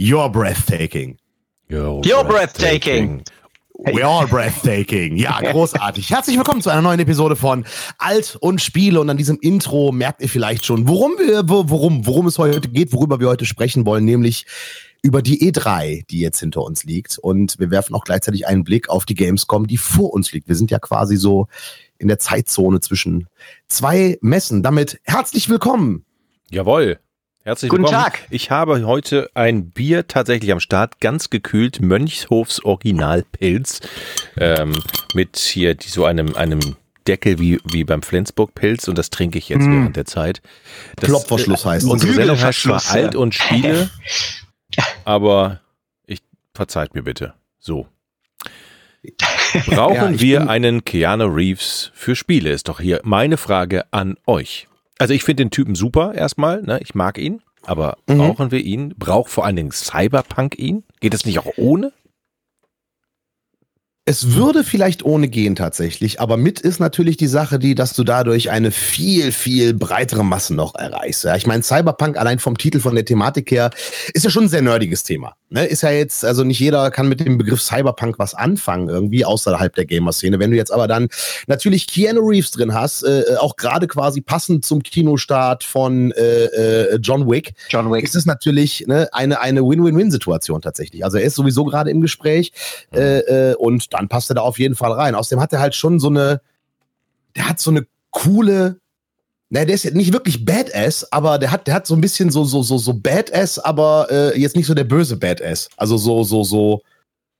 You're breathtaking. You're, You're breathtaking. We are breathtaking. Ja, großartig. Herzlich willkommen zu einer neuen Episode von Alt und Spiele. Und an diesem Intro merkt ihr vielleicht schon, worum wir, worum, worum es heute geht, worüber wir heute sprechen wollen, nämlich über die E3, die jetzt hinter uns liegt. Und wir werfen auch gleichzeitig einen Blick auf die Gamescom, die vor uns liegt. Wir sind ja quasi so in der Zeitzone zwischen zwei Messen. Damit herzlich willkommen. Jawohl. Herzlich Guten willkommen. Tag. Ich habe heute ein Bier tatsächlich am Start, ganz gekühlt, Mönchshofs Originalpilz, ähm, mit hier die, so einem, einem Deckel wie, wie beim Flensburg-Pilz und das trinke ich jetzt mm. während der Zeit. Das, Klopferschluss heißt äh, Unsere Sendung heißt zwar ja. Alt und Spiele, aber ich verzeiht mir bitte. So. Brauchen ja, wir einen Keanu Reeves für Spiele? Ist doch hier meine Frage an euch. Also ich finde den Typen super erstmal, ne? ich mag ihn, aber mhm. brauchen wir ihn? Braucht vor allen Dingen Cyberpunk ihn? Geht es nicht auch ohne? Es würde vielleicht ohne gehen tatsächlich, aber mit ist natürlich die Sache, die, dass du dadurch eine viel, viel breitere Masse noch erreichst. Ja, ich meine, Cyberpunk allein vom Titel, von der Thematik her, ist ja schon ein sehr nerdiges Thema. Ne? Ist ja jetzt, also nicht jeder kann mit dem Begriff Cyberpunk was anfangen, irgendwie außerhalb der Gamer-Szene. Wenn du jetzt aber dann natürlich Keanu Reeves drin hast, äh, auch gerade quasi passend zum Kinostart von äh, äh, John Wick, John Wick, ist es natürlich ne, eine, eine Win-Win-Win-Situation tatsächlich. Also er ist sowieso gerade im Gespräch äh, äh, und dann passt er da auf jeden Fall rein. Außerdem hat er halt schon so eine, der hat so eine coole, naja, der ist ja nicht wirklich Badass, aber der hat, der hat so ein bisschen so, so, so, so Badass, aber äh, jetzt nicht so der böse Badass. Also so, so, so,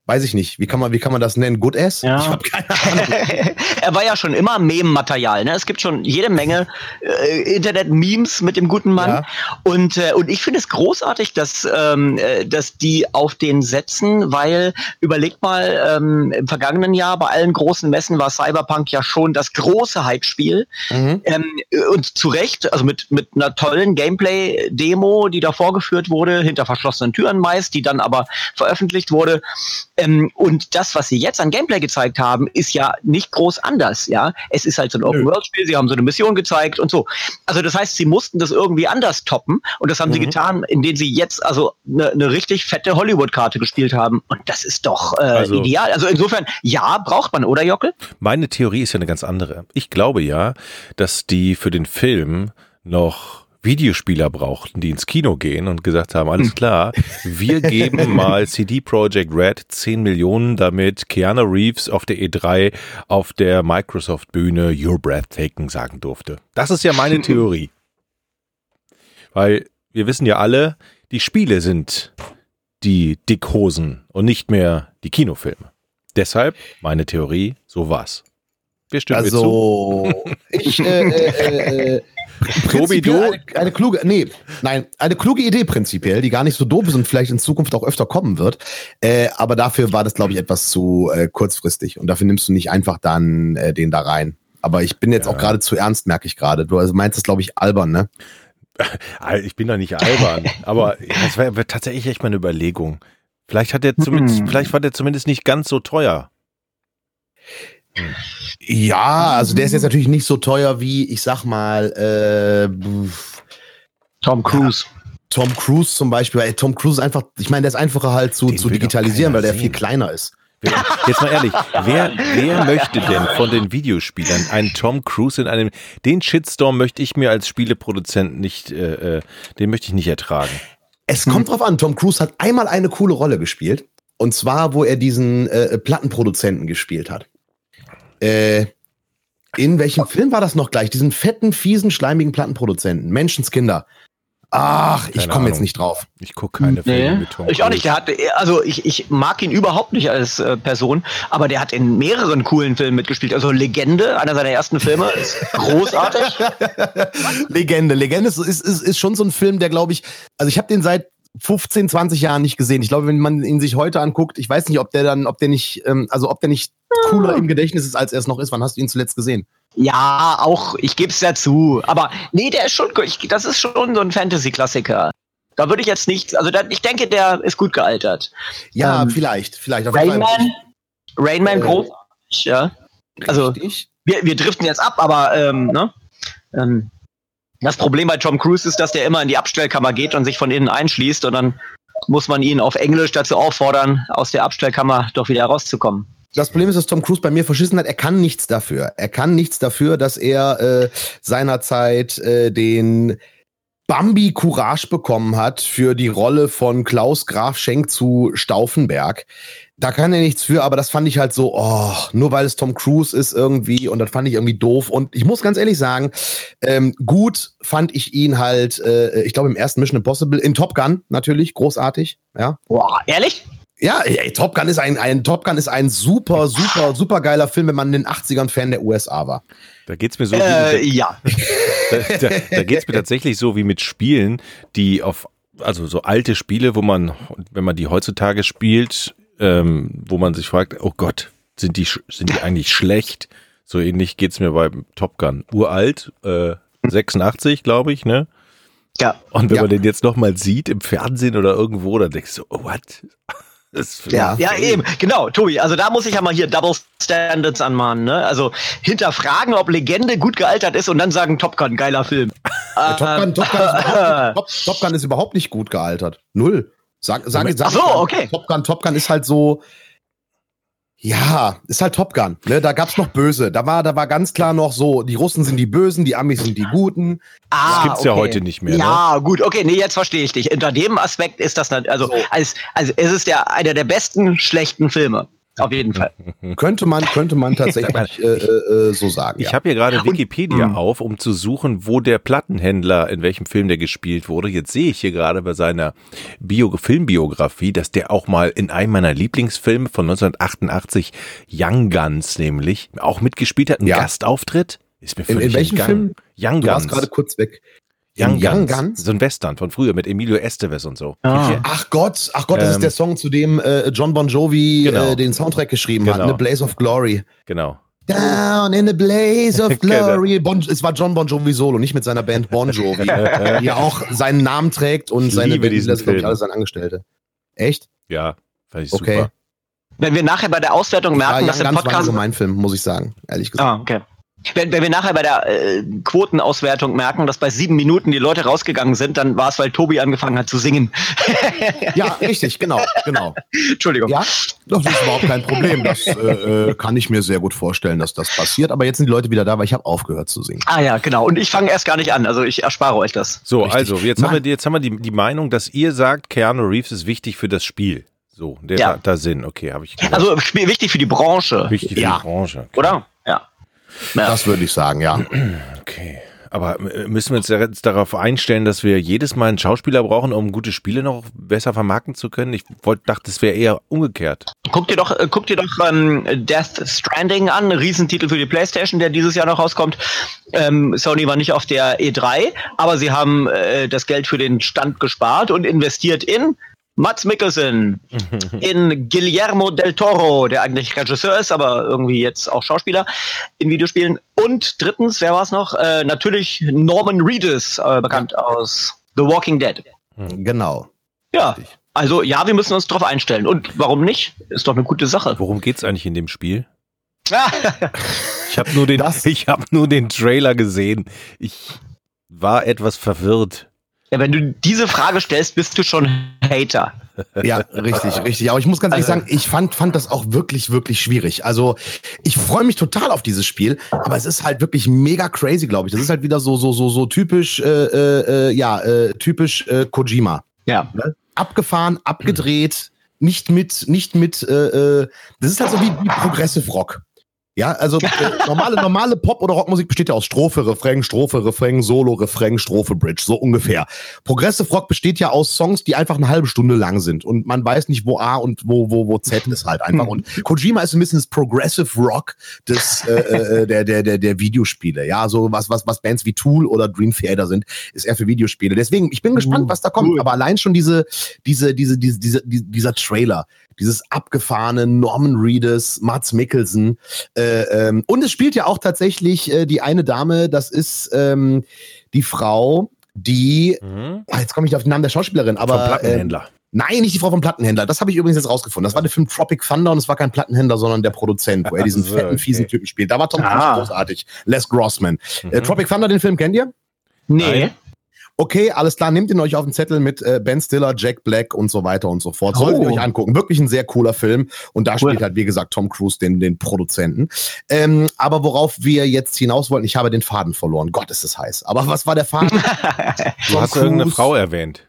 weiß ich nicht, wie kann man, wie kann man das nennen? Good ass? Ja. Ich habe keine Ahnung. er war ja schon immer Mem-Material. Ne? Es gibt schon jede Menge äh, Internet-Memes mit dem guten Mann. Ja. Und, äh, und ich finde es großartig, dass, ähm, äh, dass die auf den setzen, weil überlegt mal, ähm, im vergangenen Jahr bei allen großen Messen war Cyberpunk ja schon das große Hype-Spiel. Mhm. Ähm, und zu Recht, also mit, mit einer tollen Gameplay-Demo, die da vorgeführt wurde, hinter verschlossenen Türen meist, die dann aber veröffentlicht wurde. Ähm, und das, was sie jetzt an Gameplay gezeigt haben, ist ja nicht groß anders. Ja, es ist halt so ein Open-World-Spiel. Sie haben so eine Mission gezeigt und so. Also das heißt, sie mussten das irgendwie anders toppen und das haben mhm. sie getan, indem sie jetzt also eine ne richtig fette Hollywood-Karte gespielt haben. Und das ist doch äh, also, ideal. Also insofern, ja, braucht man, oder Jockel? Meine Theorie ist ja eine ganz andere. Ich glaube ja, dass die für den Film noch Videospieler brauchten, die ins Kino gehen und gesagt haben, alles klar, wir geben mal CD Projekt Red 10 Millionen, damit Keanu Reeves auf der E3 auf der Microsoft Bühne Your Breathtaking sagen durfte. Das ist ja meine Theorie. Weil wir wissen ja alle, die Spiele sind die Dickhosen und nicht mehr die Kinofilme. Deshalb meine Theorie, so was. Wir stimmen also, ich, äh, äh, äh, Tobi, du? Eine, eine, kluge, nee, nein, eine kluge Idee prinzipiell, die gar nicht so doof ist und vielleicht in Zukunft auch öfter kommen wird. Äh, aber dafür war das, glaube ich, etwas zu äh, kurzfristig und dafür nimmst du nicht einfach dann äh, den da rein. Aber ich bin jetzt ja. auch gerade zu ernst, merke ich gerade. Du also meinst das, glaube ich, albern, ne? Ich bin da nicht albern, aber das wäre tatsächlich echt mal eine Überlegung. Vielleicht hat der zumindest, hm. vielleicht war der zumindest nicht ganz so teuer. Ja, also der ist jetzt natürlich nicht so teuer wie, ich sag mal, äh, Tom Cruise. Ja, Tom Cruise zum Beispiel, weil Tom Cruise einfach, ich meine, der ist einfacher halt zu, zu digitalisieren, weil der sehen. viel kleiner ist. Jetzt mal ehrlich, wer, wer möchte denn von den Videospielern einen Tom Cruise in einem, den Shitstorm möchte ich mir als Spieleproduzent nicht, äh, äh den möchte ich nicht ertragen. Es hm. kommt drauf an, Tom Cruise hat einmal eine coole Rolle gespielt. Und zwar, wo er diesen äh, Plattenproduzenten gespielt hat. Äh, in welchem Film war das noch gleich? Diesen fetten, fiesen, schleimigen Plattenproduzenten. Menschenskinder. Ach, ich komme jetzt nicht drauf. Ich gucke keine Filme nee. mit Tom Ich auch nicht. Der hat, also ich, ich mag ihn überhaupt nicht als äh, Person, aber der hat in mehreren coolen Filmen mitgespielt. Also Legende, einer seiner ersten Filme, ist großartig. Legende, Legende ist, ist, ist, ist schon so ein Film, der glaube ich, also ich habe den seit 15, 20 Jahren nicht gesehen. Ich glaube, wenn man ihn sich heute anguckt, ich weiß nicht, ob der dann, ob der nicht, ähm, also ob der nicht cooler im Gedächtnis ist, als er es noch ist. Wann hast du ihn zuletzt gesehen? Ja, auch, ich gebe es ja zu. Aber nee, der ist schon, ich, das ist schon so ein Fantasy-Klassiker. Da würde ich jetzt nicht, also da, ich denke, der ist gut gealtert. Ja, ähm, vielleicht, vielleicht. Rainman, Rainman äh, großartig, ja. Also, wir, wir driften jetzt ab, aber, ähm, ne? Ähm, das Problem bei Tom Cruise ist, dass der immer in die Abstellkammer geht und sich von innen einschließt und dann muss man ihn auf Englisch dazu auffordern, aus der Abstellkammer doch wieder rauszukommen. Das Problem ist, dass Tom Cruise bei mir verschissen hat. Er kann nichts dafür. Er kann nichts dafür, dass er äh, seinerzeit äh, den Bambi Courage bekommen hat für die Rolle von Klaus Graf Schenk zu Stauffenberg. Da kann er nichts für, aber das fand ich halt so, oh, nur weil es Tom Cruise ist irgendwie und das fand ich irgendwie doof. Und ich muss ganz ehrlich sagen, ähm, gut fand ich ihn halt, äh, ich glaube im ersten Mission Impossible, in Top Gun natürlich, großartig. Ja. Boah, ehrlich? Ja, ey, Top Gun ist ein, ein Top Gun ist ein super, super, super geiler Film, wenn man in den 80ern Fan der USA war. Da geht's mir so. Äh, wie, ja. Da, da, da geht's mir tatsächlich so wie mit Spielen, die auf, also so alte Spiele, wo man, wenn man die heutzutage spielt, ähm, wo man sich fragt, oh Gott, sind die, sind die eigentlich schlecht? So ähnlich geht's mir bei Top Gun. Uralt, äh, 86, glaube ich, ne? Ja. Und wenn Ja. man den jetzt nochmal sieht im Fernsehen oder irgendwo, dann denkst du, oh, what? Ja. Ja, eben, genau, Tobi. Also da muss ich ja mal hier Double Standards anmahnen. Ne? Also hinterfragen, ob Legende gut gealtert ist und dann sagen Top Gun, geiler Film. Äh, Top, Gun, Top, Gun ist überhaupt, Top, Top Gun ist überhaupt nicht gut gealtert. Null. Sag, sag, sag Ach so, okay. Top Gun, Top Gun ist halt so. Ja, ist halt Top Gun. Ne? Da gab's noch Böse. Da war, da war ganz klar noch so, die Russen sind die Bösen, die Amis sind die Guten. Ah, Das gibt's ja heute nicht mehr, ne? Ja, gut, okay, nee, jetzt verstehe ich dich. Unter dem Aspekt ist das, nat- also, So. als, also es ist der, einer der besten schlechten Filme. Auf jeden Fall. Könnte man, könnte man tatsächlich äh, äh, äh, so sagen. Ich ja. habe hier gerade Und- Wikipedia Mm. auf, um zu suchen, wo der Plattenhändler, in welchem Film der gespielt wurde. Jetzt sehe ich hier gerade bei seiner Bio Filmbiografie, dass der auch mal in einem meiner Lieblingsfilme von 1988, Young Guns nämlich, auch mitgespielt hat. Ein Ja. Gastauftritt. Ist mir in, völlig in welchem entgangen. Film? Young Du warst Guns. gerade kurz weg. Young, Young Guns. Guns? So ein Western von früher mit Emilio Estevez und so. Ah. Ach Gott, ach Gott, das Ähm, ist der Song, zu dem äh, John Bon Jovi Genau. äh, den Soundtrack geschrieben Genau. hat, ne Blaze of Glory. Genau. Down in the blaze of Genau. glory. Bon, es war John Bon Jovi solo, nicht mit seiner Band Bon Jovi, die ja auch seinen Namen trägt und Ich seine liebe Band, diesen das sind, glaub ich, Film. alles seine Angestellte. Echt? Ja, fand ich Okay. super. Wenn wir nachher bei der Auswertung Ja, merken, Young dass war Podcast. also mein Film, muss ich sagen, ehrlich gesagt. Ah, okay. Wenn, wenn wir nachher bei der äh, Quotenauswertung merken, dass bei sieben Minuten die Leute rausgegangen sind, dann war es, weil Tobi angefangen hat zu singen. Ja, richtig, genau, genau. Entschuldigung. Ja, das ist überhaupt kein Problem. Das äh, äh, kann ich mir sehr gut vorstellen, dass das passiert. Aber jetzt sind die Leute wieder da, weil ich habe aufgehört zu singen. Ah ja, genau. Und ich fange erst gar nicht an. Also ich erspare euch das. So, Richtig. also jetzt haben Mann. wir, jetzt haben wir die, die Meinung, dass ihr sagt, Keanu Reeves ist wichtig für das Spiel. So, der Ja. da, da Sinn. Okay, habe ich gehört. Also spiel- wichtig für die Branche, wichtig für ja. die Branche. Okay. oder? Ja. Das würde ich sagen, ja. Okay. Aber äh, müssen wir uns jetzt darauf einstellen, dass wir jedes Mal einen Schauspieler brauchen, um gute Spiele noch besser vermarkten zu können? Ich wollte, dachte, es wäre eher umgekehrt. Guck dir doch, äh, guck dir doch ähm, Death Stranding an, Riesentitel für die PlayStation, der dieses Jahr noch rauskommt. Ähm, Sony war nicht auf der E3, aber sie haben äh, das Geld für den Stand gespart und investiert in Mats Mikkelsen, in Guillermo del Toro, der eigentlich Regisseur ist, aber irgendwie jetzt auch Schauspieler in Videospielen. Und drittens, wer war es noch? Äh, natürlich Norman Reedus, äh, bekannt aus The Walking Dead. Genau. Ja, Richtig. also ja, wir müssen uns drauf einstellen. Und warum nicht? Ist doch eine gute Sache. Worum geht's eigentlich in dem Spiel? Ja, Ich habe nur den, Das- ich habe nur den Trailer gesehen. Ich war etwas verwirrt. wenn du diese Frage stellst, bist du schon Hater. Ja, richtig, richtig. Aber ich muss ganz ehrlich Also- sagen, ich fand, fand das auch wirklich, wirklich schwierig. Also ich freue mich total auf dieses Spiel, aber es ist halt wirklich mega crazy, glaube ich. Das ist halt wieder so, so, so, so typisch, äh, äh, äh, ja, äh, typisch äh, Kojima. Ja. Ne? Abgefahren, abgedreht, nicht mit, nicht mit, äh, äh, das ist halt so wie, wie Progressive Rock. Ja, also äh, normale, normale Pop- oder Rockmusik besteht ja aus Strophe, Refrain, Strophe, Refrain, Solo, Refrain, Strophe, Bridge, so ungefähr. Progressive Rock besteht ja aus Songs, die einfach eine halbe Stunde lang sind und man weiß nicht, wo A und wo, wo, wo Z ist halt einfach. Und Kojima ist ein bisschen das Progressive Rock des, äh, äh, der, der, der, der Videospiele. Ja, so was, was, was Bands wie Tool oder Dream Theater sind, ist eher für Videospiele. Deswegen, ich bin gespannt, was da kommt. Aber allein schon diese, diese, diese, diese, diese, dieser Trailer, dieses abgefahrene Norman Reedus, Mats Mikkelsen, äh, ähm, und es spielt ja auch tatsächlich äh, die eine Dame, das ist ähm, die Frau, die, Mhm. ah, jetzt komme ich nicht auf den Namen der Schauspielerin, aber Vom Plattenhändler. Äh, nein, nicht die Frau vom Plattenhändler. Das habe ich übrigens jetzt rausgefunden. Das war der Film Tropic Thunder und es war kein Plattenhändler, sondern der Produzent, wo er diesen So, fetten, okay. fiesen Typen spielt. Da war Tom Ah. großartig. Les Grossman. Äh, Mhm. Tropic Thunder, den Film kennt ihr? Nee. Nein. Okay, alles klar, nehmt ihn euch auf den Zettel mit äh, Ben Stiller, Jack Black und so weiter und so fort. Solltet ihr oh. euch angucken. Wirklich ein sehr cooler Film. Und da cool. spielt halt, wie gesagt, Tom Cruise den, den Produzenten. Ähm, aber worauf wir jetzt hinaus wollten, ich habe den Faden verloren. Gott, ist es heiß. Aber was war der Faden? du hast irgendeine Frau erwähnt.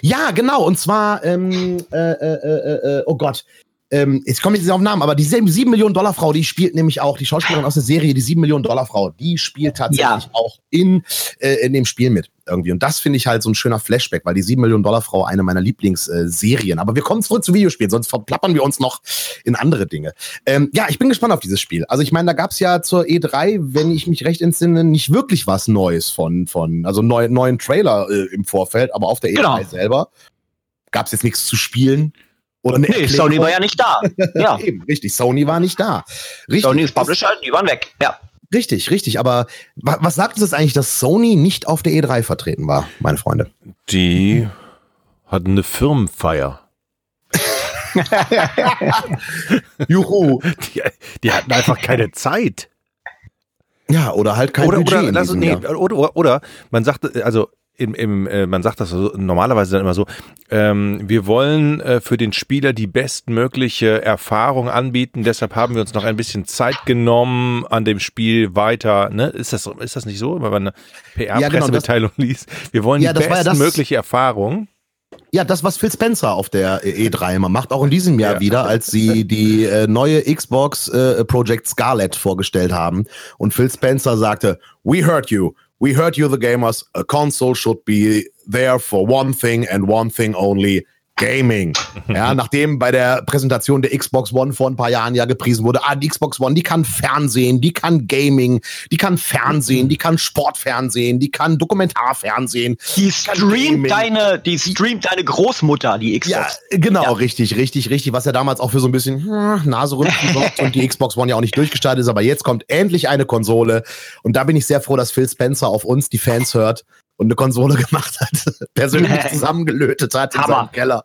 Ja, genau. Und zwar, ähm, äh, äh, äh, äh oh Gott, ähm, jetzt komme ich nicht auf den Namen, aber die 7 Millionen Dollar Frau, die spielt nämlich auch, die Schauspielerin aus der Serie, die 7 Millionen Dollar Frau, die spielt tatsächlich ja. auch in, äh, in dem Spiel mit irgendwie. Und das finde ich halt so ein schöner Flashback, weil die 7 Millionen Dollar Frau eine meiner Lieblingsserien. Äh, aber wir kommen zurück zu Videospielen, sonst verplappern wir uns noch in andere Dinge. Ähm, ja, ich bin gespannt auf dieses Spiel. Also ich meine, da gab es ja zur E3, wenn ich mich recht entsinne, nicht wirklich was Neues von, von also neu, neuen Trailer äh, im Vorfeld, aber auf der E3 genau. selber gab es jetzt nichts zu spielen. Oder nee, Erklärung. Sony war ja nicht da. Ja. Eben, richtig, Sony war nicht da. Richtig. Sony ist Publisher, die waren weg. Ja. Richtig, richtig. Aber was, was sagt es eigentlich, dass Sony nicht auf der E3 vertreten war, meine Freunde? Die hatten eine Firmenfeier. Juhu. Die, die, hatten einfach keine Zeit. Ja, oder halt kein oder, Budget. Oder, lass, nee, oder, oder, oder man sagt, also im, im, äh, man sagt das so, normalerweise dann immer so, ähm, wir wollen äh, für den Spieler die bestmögliche Erfahrung anbieten, deshalb haben wir uns noch ein bisschen Zeit genommen an dem Spiel weiter. Ne? Ist, das, ist das nicht so, wenn man eine PR-Pressemitteilung ja, genau, liest? Wir wollen ja, die bestmögliche ja Erfahrung. Ja, das, was Phil Spencer auf der E3 immer macht, auch in diesem Jahr ja. wieder, als sie die äh, neue Xbox äh, Project Scarlet vorgestellt haben. Und Phil Spencer sagte, We heard you. We heard you, the gamers. A console should be there for one thing and one thing only. Gaming. Ja, nachdem bei der Präsentation der Xbox One vor ein paar Jahren ja gepriesen wurde, ah, die Xbox One, die kann Fernsehen, die kann Gaming, die kann Fernsehen, die kann Sportfernsehen, die kann Dokumentarfernsehen. Die streamt deine, die streamt deine Großmutter, die Xbox. Ja, genau, ja. richtig, richtig, richtig, was ja damals auch für so ein bisschen hm, Naserümpfen sorgt und die Xbox One ja auch nicht durchgestartet ist, aber jetzt kommt endlich eine Konsole und da bin ich sehr froh, dass Phil Spencer auf uns, die Fans, hört und eine Konsole gemacht hat, persönlich zusammengelötet hat in Hammer. seinem Keller.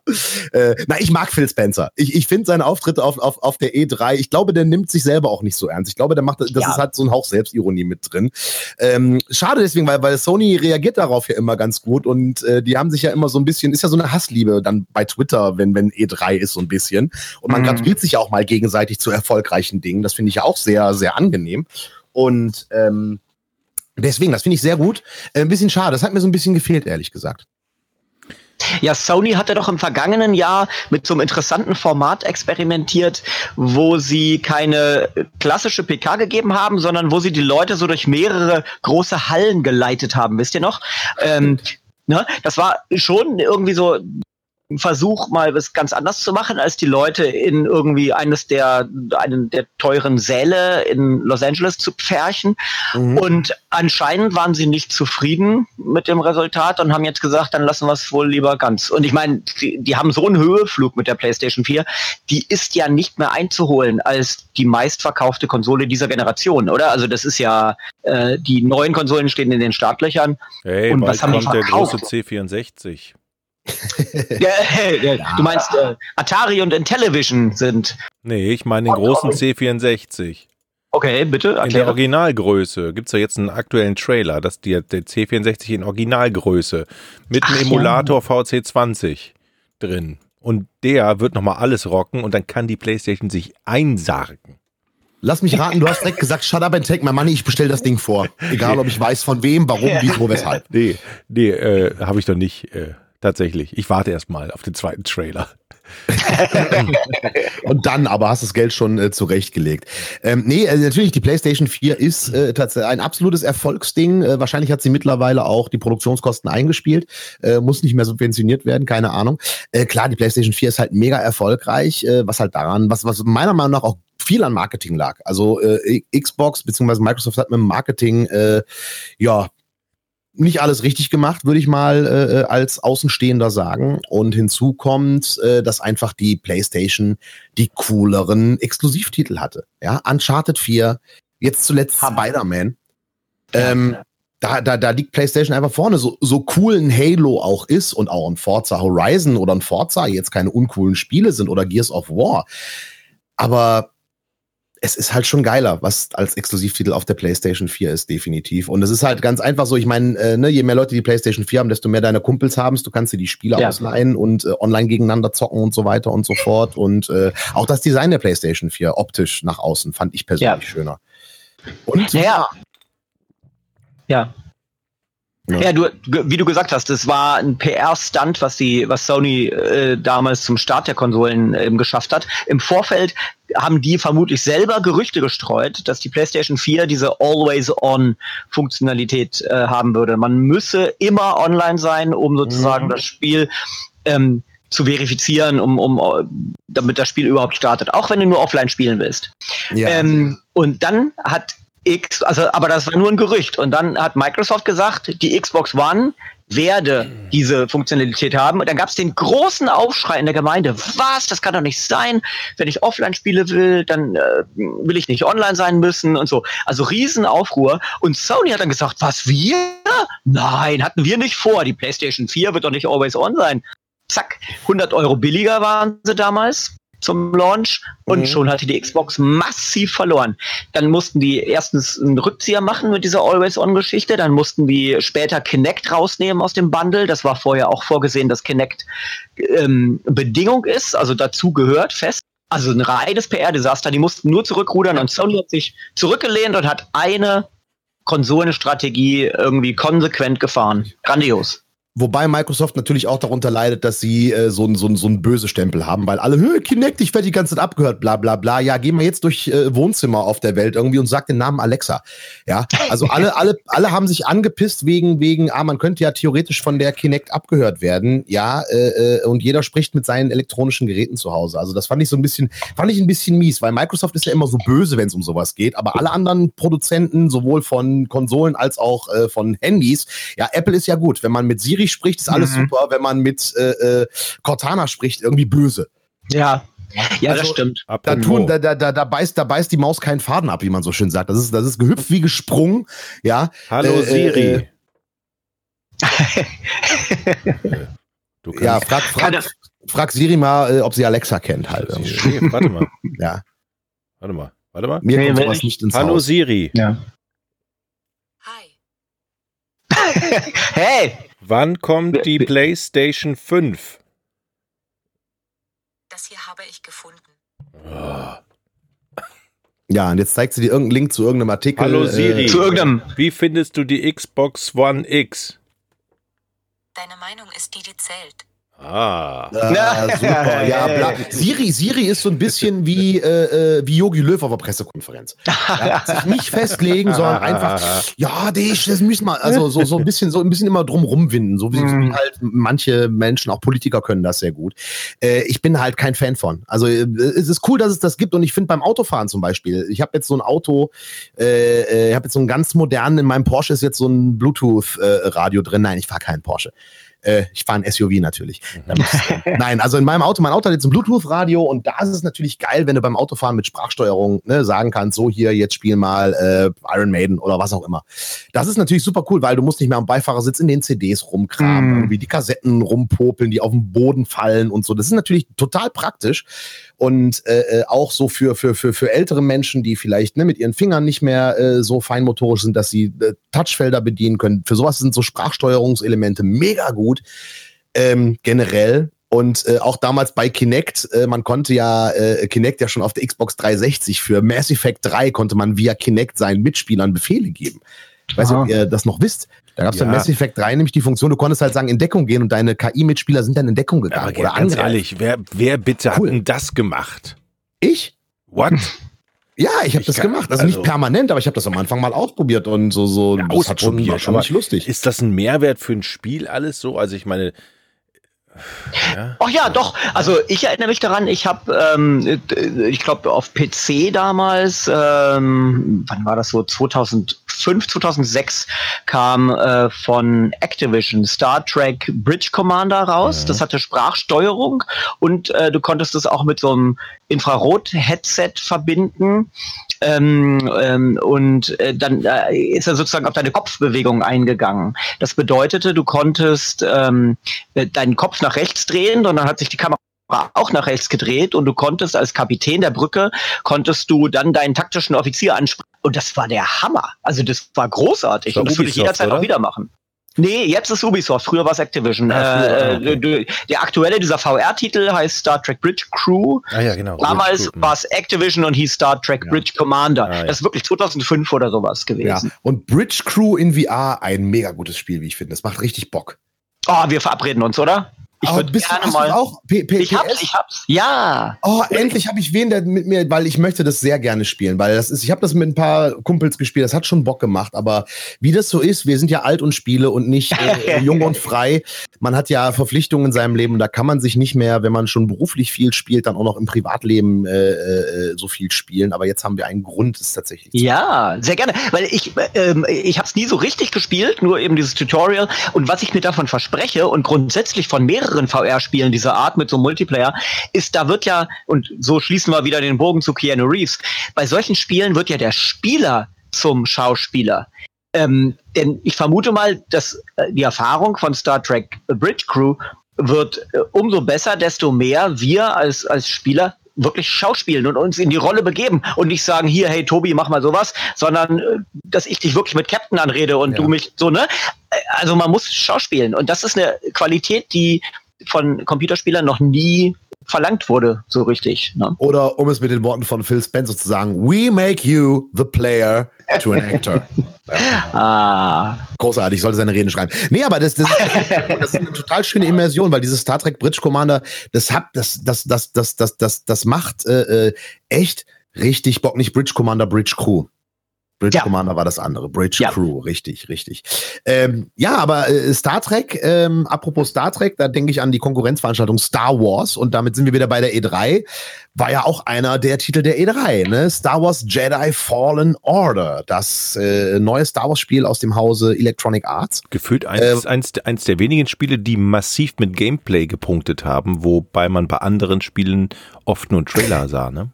Äh, na, ich mag Phil Spencer. Ich, ich finde seine Auftritte auf, auf, auf der E3, ich glaube, der nimmt sich selber auch nicht so ernst. Ich glaube, der macht, das ja. ist halt so ein Hauch Selbstironie mit drin. Ähm, schade deswegen, weil, weil Sony reagiert darauf ja immer ganz gut und äh, die haben sich ja immer so ein bisschen, ist ja so eine Hassliebe dann bei Twitter, wenn, wenn E3 ist so ein bisschen. Und man mhm. gratuliert sich ja auch mal gegenseitig zu erfolgreichen Dingen. Das finde ich ja auch sehr, sehr angenehm. Und ähm, Deswegen, das finde ich sehr gut. Äh, ein bisschen schade. Das hat mir so ein bisschen gefehlt, ehrlich gesagt. Ja, Sony hatte doch im vergangenen Jahr mit so einem interessanten Format experimentiert, wo sie keine klassische PK gegeben haben, sondern wo sie die Leute so durch mehrere große Hallen geleitet haben. Wisst ihr noch? Ähm, ne? Das war schon irgendwie so Versuch, mal was ganz anders zu machen, als die Leute in irgendwie eines der, einen der teuren Säle in Los Angeles zu pferchen. Mhm. Und anscheinend waren sie nicht zufrieden mit dem Resultat und haben jetzt gesagt, dann lassen wir es wohl lieber ganz. Und ich meine, die, die haben so einen Höheflug mit der PlayStation 4, die ist ja nicht mehr einzuholen als die meistverkaufte Konsole dieser Generation, oder? Also das ist ja, äh, die neuen Konsolen stehen in den Startlöchern. Hey, und was haben die verkauft? der große C64 ja, ja, du meinst äh, Atari und Intellivision sind. Nee, ich meine den großen C64. Okay, bitte. Erkläre. In der Originalgröße gibt es ja jetzt einen aktuellen Trailer, dass die, der C64 in Originalgröße mit einem Emulator ja. VC20 drin. Und der wird nochmal alles rocken und dann kann die PlayStation sich einsargen. Lass mich raten, du hast direkt gesagt, shut up and take my money, ich bestell das Ding vor. Egal, ob ich weiß von wem, warum, wieso, weshalb. Nee, nee, äh, habe ich doch nicht. Äh, Tatsächlich. Ich warte erst mal auf den zweiten Trailer. und dann aber hast du das Geld schon äh, zurechtgelegt. Ähm, nee, also natürlich, die PlayStation 4 ist äh, tatsächlich ein absolutes Erfolgsding. Äh, wahrscheinlich hat sie mittlerweile auch die Produktionskosten eingespielt. Äh, muss nicht mehr subventioniert werden, keine Ahnung. Äh, klar, die PlayStation 4 ist halt mega erfolgreich, was halt daran, was, was meiner Meinung nach auch viel an Marketing lag. Also äh, Xbox bzw. Microsoft hat mit dem Marketing äh, ja nicht alles richtig gemacht, würde ich mal äh, äh, als Außenstehender sagen. Und hinzu kommt, äh, dass einfach die PlayStation die cooleren Exklusivtitel hatte. Ja, Uncharted 4, jetzt zuletzt Spider-Man. Ähm, da, da, da liegt PlayStation einfach vorne. So, so cool ein Halo auch ist und auch ein Forza Horizon oder ein Forza jetzt keine uncoolen Spiele sind oder Gears of War. Aber es ist halt schon geiler, was als Exklusivtitel auf der PlayStation 4 ist, definitiv. Und es ist halt ganz einfach so, ich meine, äh, ne, je mehr Leute die PlayStation 4 haben, desto mehr deine Kumpels haben du kannst dir die Spiele ja. ausleihen und äh, online gegeneinander zocken und so weiter und so fort. Und äh, auch das Design der PlayStation 4 optisch nach außen fand ich persönlich ja. schöner. Und ja. Ja, ja. ja, du, wie du gesagt hast, es war ein PR-Stunt, was die, was Sony äh, damals zum Start der Konsolen ähm, geschafft hat. Im Vorfeld haben die vermutlich selber Gerüchte gestreut, dass die PlayStation 4 diese Always-On-Funktionalität äh, haben würde. Man müsse immer online sein, um sozusagen mhm. das Spiel ähm, zu verifizieren, um, um, damit das Spiel überhaupt startet, auch wenn du nur offline spielen willst. Ja. Ähm, und dann hat X, also, aber das war nur ein Gerücht. Und dann hat Microsoft gesagt, die Xbox One werde diese Funktionalität haben. Und dann gab es den großen Aufschrei in der Gemeinde. Was? Das kann doch nicht sein. Wenn ich offline spiele will, dann äh, will ich nicht online sein müssen und so. Also Riesenaufruhr. Und Sony hat dann gesagt, was wir? Nein, hatten wir nicht vor. Die PlayStation 4 wird doch nicht always on sein. Zack, 100 Euro billiger waren sie damals zum Launch und mhm. schon hatte die Xbox massiv verloren. Dann mussten die erstens einen Rückzieher machen mit dieser Always-On-Geschichte, dann mussten die später Kinect rausnehmen aus dem Bundle. Das war vorher auch vorgesehen, dass Kinect ähm, Bedingung ist, also dazu gehört fest. Also ein reines PR-Desaster. Die mussten nur zurückrudern und Sony hat sich zurückgelehnt und hat eine Konsolenstrategie irgendwie konsequent gefahren. Grandios. Wobei Microsoft natürlich auch darunter leidet, dass sie äh, so, so, so einen böse Stempel haben, weil alle, Kinect, ich werde die ganze Zeit abgehört, bla bla bla. Ja, gehen wir jetzt durch äh, Wohnzimmer auf der Welt irgendwie und sag den Namen Alexa. Ja, also alle, alle, alle haben sich angepisst wegen, wegen, ah, man könnte ja theoretisch von der Kinect abgehört werden. Ja, äh, äh, und jeder spricht mit seinen elektronischen Geräten zu Hause. Also das fand ich so ein bisschen, fand ich ein bisschen mies, weil Microsoft ist ja immer so böse, wenn es um sowas geht, aber alle anderen Produzenten, sowohl von Konsolen als auch äh, von Handys, ja, Apple ist ja gut, wenn man mit Siri Siri spricht, ist alles mhm. super. Wenn man mit äh, äh, Cortana spricht, irgendwie böse. Ja. Ja, also, das stimmt. Da, tun, da, da, da, beißt, da beißt die Maus keinen Faden ab, wie man so schön sagt. Das ist, das ist gehüpft wie gesprungen. Ja. Hallo äh, Siri. Äh, du ja, frag, frag, frag Siri mal, äh, ob sie Alexa kennt halt. Siri, warte mal. ja. Warte mal. Warte mal. Mir nee, kommt sowas nicht ins Hallo Haus. Siri. Ja. Hi. hey! Wann kommt die PlayStation 5? Das hier habe ich gefunden. Ja, und jetzt zeigt sie dir irgendeinen Link zu irgendeinem Artikel. Hallo Siri. Äh, zu irgendeinem. Wie findest du die Xbox One X? Deine Meinung ist die, die zählt. Ah. ah super. Ja, bla. Siri, Siri ist so ein bisschen wie äh, äh wie Yogi Löw auf der Pressekonferenz. Ja, sich nicht festlegen, sondern einfach, ja, das, das müssen wir, also so, so ein bisschen, so ein bisschen immer drum rumwinden. So wie mhm. halt manche Menschen, auch Politiker können das sehr gut. Äh, ich bin halt kein Fan von. Also äh, es ist cool, dass es das gibt und ich finde beim Autofahren zum Beispiel, ich habe jetzt so ein Auto, äh, äh ich habe jetzt so einen ganz modernen, in meinem Porsche ist jetzt so ein Bluetooth-Radio drin. Nein, ich fahre keinen Porsche. Äh, ich fahre ein SUV natürlich. Mhm. Nein, also in meinem Auto, mein Auto hat jetzt ein Bluetooth-Radio und da ist es natürlich geil, wenn du beim Autofahren mit Sprachsteuerung ne, sagen kannst, so hier, jetzt spiel mal äh, Iron Maiden oder was auch immer. Das ist natürlich super cool, weil du musst nicht mehr am Beifahrersitz in den CDs rumkramen, mm. irgendwie die Kassetten rumpopeln, die auf den Boden fallen und so. Das ist natürlich total praktisch und äh, äh, auch so für, für, für, für ältere Menschen, die vielleicht ne, mit ihren Fingern nicht mehr äh, so feinmotorisch sind, dass sie äh, Touchfelder bedienen können. Für sowas sind so Sprachsteuerungselemente mega gut. Ähm, generell. Und äh, auch damals bei Kinect, äh, man konnte ja äh, Kinect ja schon auf der Xbox 360 für Mass Effect 3 konnte man via Kinect seinen Mitspielern Befehle geben. Ich weiß nicht, ob ihr das noch wisst. Da gab es ja. Mass Effect 3 nämlich die Funktion, du konntest halt sagen, in Deckung gehen und deine KI-Mitspieler sind dann in Deckung gegangen. Aber oder ganz ehrlich, wer, wer bitte cool. hat denn das gemacht? Ich? What? Ja, ich habe das kann, gemacht. Also, also, nicht permanent, aber ich habe das am Anfang mal ausprobiert und so so. Ja, das hat schon, war schon nicht lustig. Ist das ein Mehrwert für ein Spiel alles so? Also ich meine, ja. Ach ja, doch. Also ich erinnere mich daran, ich habe, ähm, ich glaube, auf PC damals, ähm, wann war das so, 2005, 2006 kam äh, von Activision Star Trek Bridge Commander raus. Mhm. Das hatte Sprachsteuerung und äh, du konntest es auch mit so einem Infrarot-Headset verbinden. Ähm, ähm, und äh, dann äh, ist er sozusagen auf deine Kopfbewegung eingegangen. Das bedeutete, du konntest ähm, deinen Kopf nach rechts drehen und dann hat sich die Kamera auch nach rechts gedreht und du konntest als Kapitän der Brücke, konntest du dann deinen taktischen Offizier ansprechen. Und das war der Hammer. Also das war großartig Das war und das würde ich jederzeit oder? auch wieder machen. Nee, jetzt ist Ubisoft, früher war es Activision. Früher, äh, okay. äh, der aktuelle, dieser VR-Titel heißt Star Trek Bridge Crew. Ah ja, genau. Damals gut. war es Activision und hieß Star Trek Bridge Commander. Ah, ja. Das ist wirklich 2005 oder sowas Ja. gewesen. Und Bridge Crew in VR, ein mega gutes Spiel, wie ich finde. Das macht richtig Bock. Oh, wir verabreden uns, oder? Ich würde gerne mal. auch P P Ich hab's, ich hab's. Ja. Oh, endlich habe ich wen, der mit mir, weil ich möchte das sehr gerne spielen, weil das ist, ich habe das mit ein paar Kumpels gespielt, das hat schon Bock gemacht, aber wie das so ist, wir sind ja alt und spiele und nicht äh, jung und frei. Man hat ja Verpflichtungen in seinem Leben, da kann man sich nicht mehr, wenn man schon beruflich viel spielt, dann auch noch im Privatleben äh, äh, so viel spielen. Aber jetzt haben wir einen Grund, es tatsächlich zu Ja, sehr gerne, weil ich äh, ähm, ich habe es nie so richtig gespielt, nur eben dieses Tutorial und was ich mir davon verspreche und grundsätzlich von mehreren VR-Spielen dieser Art mit so einem Multiplayer ist, da wird ja und so schließen wir wieder den Bogen zu Keanu Reeves. Bei solchen Spielen wird ja der Spieler zum Schauspieler. Ähm, denn ich vermute mal, dass äh, die Erfahrung von Star Trek Bridge Crew wird äh, umso besser, desto mehr wir als, als Spieler wirklich schauspielen und uns in die Rolle begeben und nicht sagen, hier, hey Tobi, mach mal sowas, sondern äh, dass ich dich wirklich mit Captain anrede und Ja. du mich so, ne? Also man muss schauspielen und das ist eine Qualität, die von Computerspielern noch nie verlangt wurde, so richtig. Ne? Oder um es mit den Worten von Phil Spencer zu sagen, we make you the player to an actor. Ah, Großartig, ich sollte seine Reden schreiben. Nee, aber das, das, das ist eine total schöne Immersion, weil dieses Star Trek Bridge Commander, das hat, das, das, das, das, das, das, das macht äh, äh, echt richtig Bock. Nicht Bridge Commander, Bridge Crew. Bridge Ja. Commander war das andere. Bridge Ja. Crew, richtig, richtig. Ähm, ja, aber äh, Star Trek, ähm, apropos Star Trek, da denke ich an die Konkurrenzveranstaltung Star Wars und damit sind wir wieder bei der E3. War ja auch einer der Titel der E3, ne? Star Wars Jedi Fallen Order, das äh, neue Star Wars Spiel aus dem Hause Electronic Arts. Gefühlt eins, Äh, eins, eins der wenigen Spiele, die massiv mit Gameplay gepunktet haben, wobei man bei anderen Spielen oft nur einen Trailer sah, ne?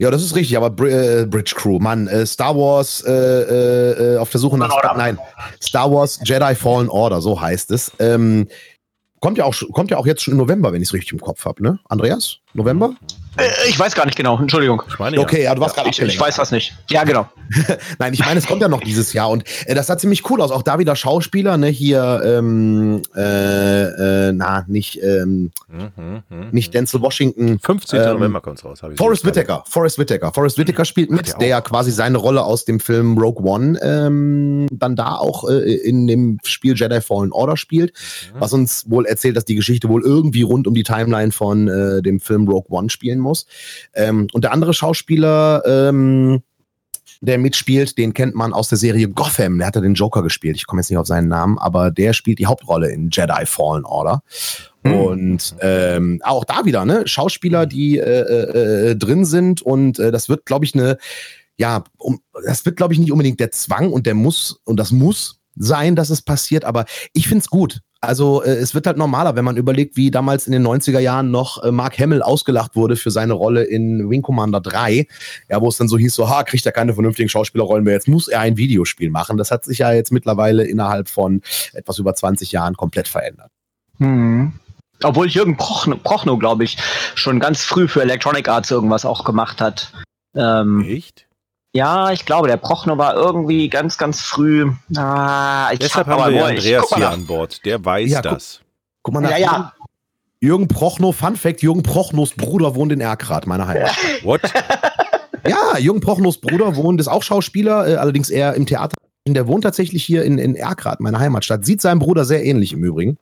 Ja, das ist richtig, aber Br äh, Bridge Crew, Mann, äh, Star Wars äh, äh, äh, auf der Suche nach Order. nein, Star Wars Jedi Fallen Order, so heißt es. Ähm, kommt ja auch kommt ja auch jetzt schon im November, wenn ich es richtig im Kopf habe, ne? Andreas? November? Äh, ich weiß gar nicht genau, Entschuldigung. Ich meine, Okay, ja, du warst gerade Ich, ich weiß das nicht. Ja, genau. Nein, ich meine, es kommt ja noch dieses Jahr und äh, das sah ziemlich cool aus. Auch da wieder Schauspieler, ne? Hier, ähm, äh, äh, na, nicht, ähm. Mhm, mhm. nicht Denzel Washington. 15. ähm, November kommt's raus. hab ich Forrest. Whitaker, Forrest Whitaker. Forrest Whitaker spielt mit, der der ja quasi seine Rolle aus dem Film Rogue One ähm, dann da auch äh, in dem Spiel Jedi Fallen Order spielt, Mhm. was uns wohl erzählt, dass die Geschichte wohl irgendwie rund um die Timeline von äh, dem Film Rogue One spielen muss. Ähm, und der andere Schauspieler, ähm, der mitspielt, den kennt man aus der Serie Gotham. Der hat ja den Joker gespielt. Ich komme jetzt nicht auf seinen Namen, aber der spielt die Hauptrolle in Jedi Fallen Order. Und ähm, auch da wieder, ne, Schauspieler, die äh, äh, drin sind und äh, das wird, glaube ich, eine, ja, um, das wird, glaube ich, nicht unbedingt der Zwang und der muss und das muss sein, dass es passiert, aber ich find's gut. Also äh, es wird halt normaler, wenn man überlegt, wie damals in den 90er Jahren noch äh, Mark Hamill ausgelacht wurde für seine Rolle in Wing Commander 3, ja, wo es dann so hieß, so, ha, kriegt er keine vernünftigen Schauspielerrollen mehr, jetzt muss er ein Videospiel machen. Das hat sich ja jetzt mittlerweile innerhalb von etwas über 20 Jahren komplett verändert. Hm. Obwohl Jürgen Prochnow, Prochnow glaube ich, schon ganz früh für Electronic Arts irgendwas auch gemacht hat. Ähm, Echt? Ja, ich glaube, der Prochnow war irgendwie ganz, ganz früh. Ah, ich Deshalb hab haben wir Andreas guck hier nach. an Bord. Der weiß Ja, guck- das. Guck mal nach. Ja, ja. Jürgen Prochnow, Fun Fact, Jürgen Prochnows Bruder wohnt in Erkrath, meiner Heimat. What? Ja, Jürgen Prochnows Bruder wohnt, ist auch Schauspieler, äh, allerdings eher im Theater. Der wohnt tatsächlich hier in, in Erkrath, meiner Heimatstadt. Sieht seinem Bruder sehr ähnlich im Übrigen.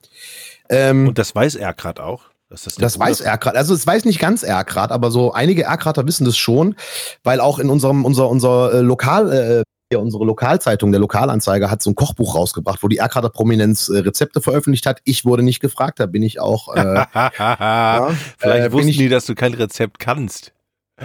Ähm, Und das weiß er gerade auch. Das das Bruder weiß Erkrath. Also es weiß nicht ganz Erkrath, aber so einige Erkrather wissen das schon, weil auch in unserem unser unser äh, Lokal äh, hier unsere Lokalzeitung, der Lokalanzeiger, hat so ein Kochbuch rausgebracht, wo die Erkrather Prominenz äh, Rezepte veröffentlicht hat. Ich wurde nicht gefragt, da bin ich auch. Äh, ja, Vielleicht äh, wussten ich- die, dass du kein Rezept kannst.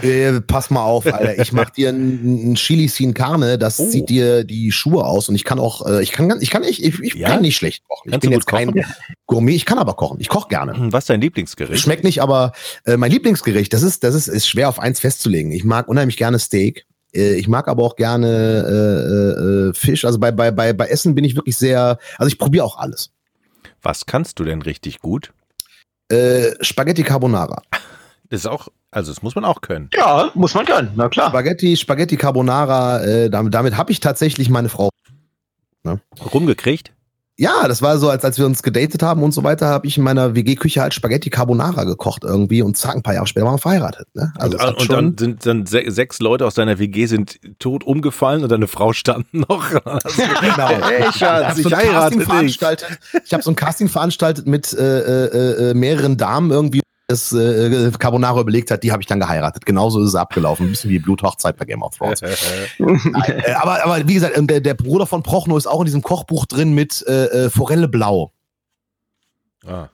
Äh, pass mal auf, Alter. Ich mach dir ein, ein Chili sin Carne, das Oh. zieht dir die Schuhe aus und ich kann auch, äh, ich kann, ich kann nicht, ich, ich Ja? kann nicht schlecht kochen. Ich Kannst bin du jetzt kein Gourmet, ich kann aber kochen. Ich koche gerne. Hm, Was ist dein Lieblingsgericht? Schmeckt nicht, aber äh, mein Lieblingsgericht, das ist, das ist, ist schwer auf eins festzulegen. Ich mag unheimlich gerne Steak. Äh, Ich mag aber auch gerne äh, äh, äh, Fisch. Also bei, bei, bei, bei Essen bin ich wirklich sehr, also ich probiere auch alles. Was kannst du denn richtig gut? Äh, Spaghetti Carbonara. Das ist auch, also das muss man auch können. Ja, muss man können, na klar. Spaghetti, Spaghetti Carbonara, äh, damit, damit habe ich tatsächlich meine Frau. Rumgekriegt? Ja, das war so, als, als wir uns gedatet haben und so weiter, habe ich in meiner WG-Küche halt Spaghetti Carbonara gekocht irgendwie und zack, ein paar Jahre später waren wir verheiratet. Ne? Also und, und dann sind dann se sechs Leute aus deiner WG sind tot umgefallen und deine Frau stand noch. Genau. Hey, ich Schatz, habe so ich ein Casting heirate dich. veranstaltet. Ich habe so ein Casting veranstaltet mit äh, äh, äh, mehreren Damen irgendwie, das äh, Carbonara überlegt hat, die habe ich dann geheiratet. Genauso ist es abgelaufen, ein bisschen wie Bluthochzeit bei Game of Thrones. äh, aber, aber wie gesagt, ähm, der, der Bruder von Prochnow ist auch in diesem Kochbuch drin mit äh, äh, Forelle Blau. ah.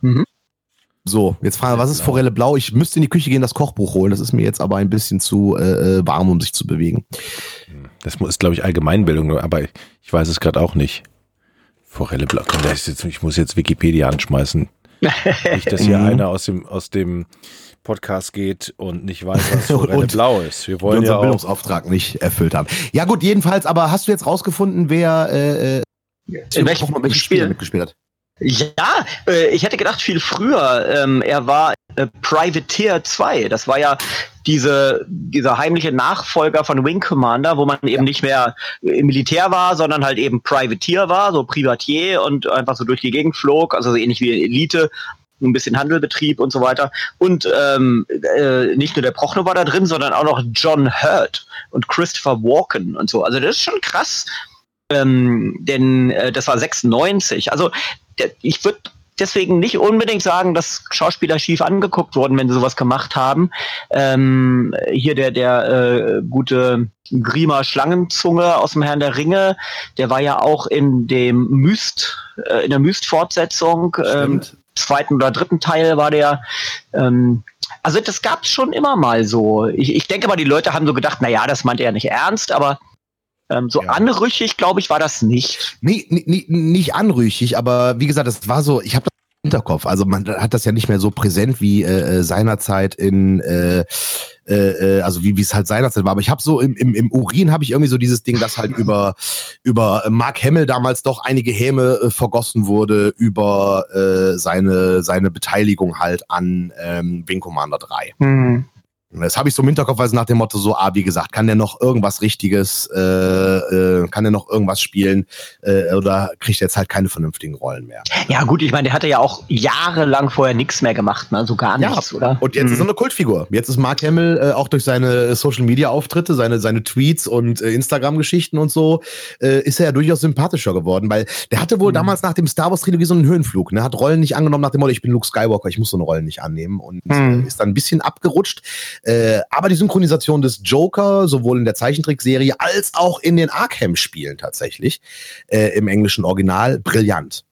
So, jetzt fragen wir, was ist Forelle Blau? Ich müsste in die Küche gehen, das Kochbuch holen. Das ist mir jetzt aber ein bisschen zu äh, äh, warm, um sich zu bewegen. Das ist, glaube ich, Allgemeinbildung, aber ich weiß es gerade auch nicht. Forelle Blau. Komm, das ist jetzt, ich muss jetzt Wikipedia anschmeißen. Nicht, dass hier Mhm. einer aus dem, aus dem Podcast geht und nicht weiß, was Forelle Und- Blau ist. Wir wollen ja unseren auch. Bildungsauftrag nicht erfüllt haben. Ja gut, jedenfalls, aber hast du jetzt rausgefunden, wer äh, äh, In welchem? Spiel mitgespielt hat? Ja, äh, ich hätte gedacht viel früher. Ähm, er war äh, Privateer 2. Das war ja diese, dieser heimliche Nachfolger von Wing Commander, wo man eben nicht mehr im Militär war, sondern halt eben Privateer war, so Privatier und einfach so durch die Gegend flog, also so ähnlich wie Elite, ein bisschen Handel betrieb und so weiter. Und ähm, äh, nicht nur der Prochnow war da drin, sondern auch noch John Hurt und Christopher Walken und so. Also das ist schon krass. Ähm, denn äh, das war 96. Also ich würde deswegen nicht unbedingt sagen, dass Schauspieler schief angeguckt wurden, wenn sie sowas gemacht haben. Ähm, hier der, der äh, gute Grima Schlangenzunge aus dem Herrn der Ringe, der war ja auch in dem Myst, äh, in der Myst-Fortsetzung, ähm, zweiten oder dritten Teil war der. Ähm, also das gab es schon immer mal so. Ich, ich denke mal, die Leute haben so gedacht, na ja, das meint er nicht ernst, aber ähm, so Ja. anrüchig, glaube ich, war das nicht. Nee, nee, nee, nicht anrüchig, aber wie gesagt, das war so, ich habe Hinterkopf. Also man hat das ja nicht mehr so präsent wie äh, äh, seinerzeit in, äh, äh, äh, also wie es halt seinerzeit war. Aber ich habe so im, im, im Urin habe ich irgendwie so dieses Ding, dass halt über über Mark Hemmel damals doch einige Häme äh, vergossen wurde über äh, seine seine Beteiligung halt an ähm, Wing Commander 3. Und Das habe ich so im Hinterkopf, also nach dem Motto so, ah, wie gesagt, kann der noch irgendwas Richtiges, äh, äh, kann der noch irgendwas spielen äh, oder kriegt er jetzt halt keine vernünftigen Rollen mehr. Ja, gut, ich meine, der hatte ja auch jahrelang vorher nichts mehr gemacht, ne? So gar Ja, nichts, oder? Und jetzt ist er Mhm. eine Kultfigur. Jetzt ist Mark Hamill äh, auch durch seine Social-Media-Auftritte, seine, seine Tweets und äh, Instagram-Geschichten und so, äh, ist er ja durchaus sympathischer geworden, weil der hatte wohl Mhm. damals nach dem Star Wars-Trilogie so einen Höhenflug. Ne? Hat Rollen nicht angenommen nach dem Motto, ich bin Luke Skywalker, ich muss so eine Rolle nicht annehmen und Mhm. äh, ist dann ein bisschen abgerutscht. Äh, aber die Synchronisation des Joker, sowohl in der Zeichentrickserie als auch in den Arkham-Spielen tatsächlich, äh, im englischen Original, brillant.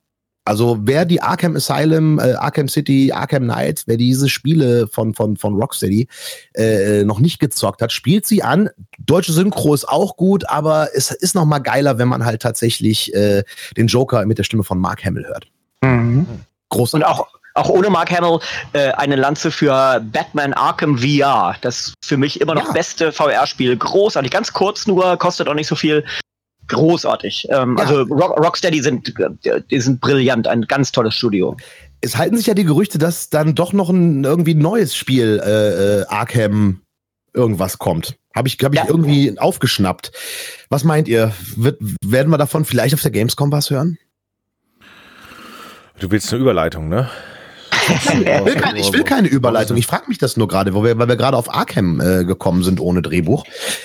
Also wer die Arkham Asylum, äh, Arkham City, Arkham Knight, wer diese Spiele von, von, von Rocksteady äh, noch nicht gezockt hat, spielt sie an. Deutsche Synchro ist auch gut, aber es ist noch mal geiler, wenn man halt tatsächlich äh, den Joker mit der Stimme von Mark Hamill hört. Mhm. Groß Und auch, auch ohne Mark Hamill äh, eine Lanze für Batman Arkham VR. Das für mich immer noch Ja. beste VR-Spiel. Großartig, ganz kurz nur, kostet auch nicht so viel. Großartig. Ähm, Ja. Also Rock, Rocksteady sind, die sind brillant, ein ganz tolles Studio. es halten sich ja die Gerüchte, dass dann doch noch ein irgendwie neues Spiel äh, äh, Arkham irgendwas kommt. Habe ich, hab ich Ja. irgendwie aufgeschnappt. Was meint ihr? Wird, werden wir davon vielleicht auf der Gamescom was hören? Du willst eine Überleitung, ne? Ich will, keine, ich will keine Überleitung. Ich frage mich das nur gerade, weil wir gerade auf Arkham äh, gekommen sind ohne Drehbuch.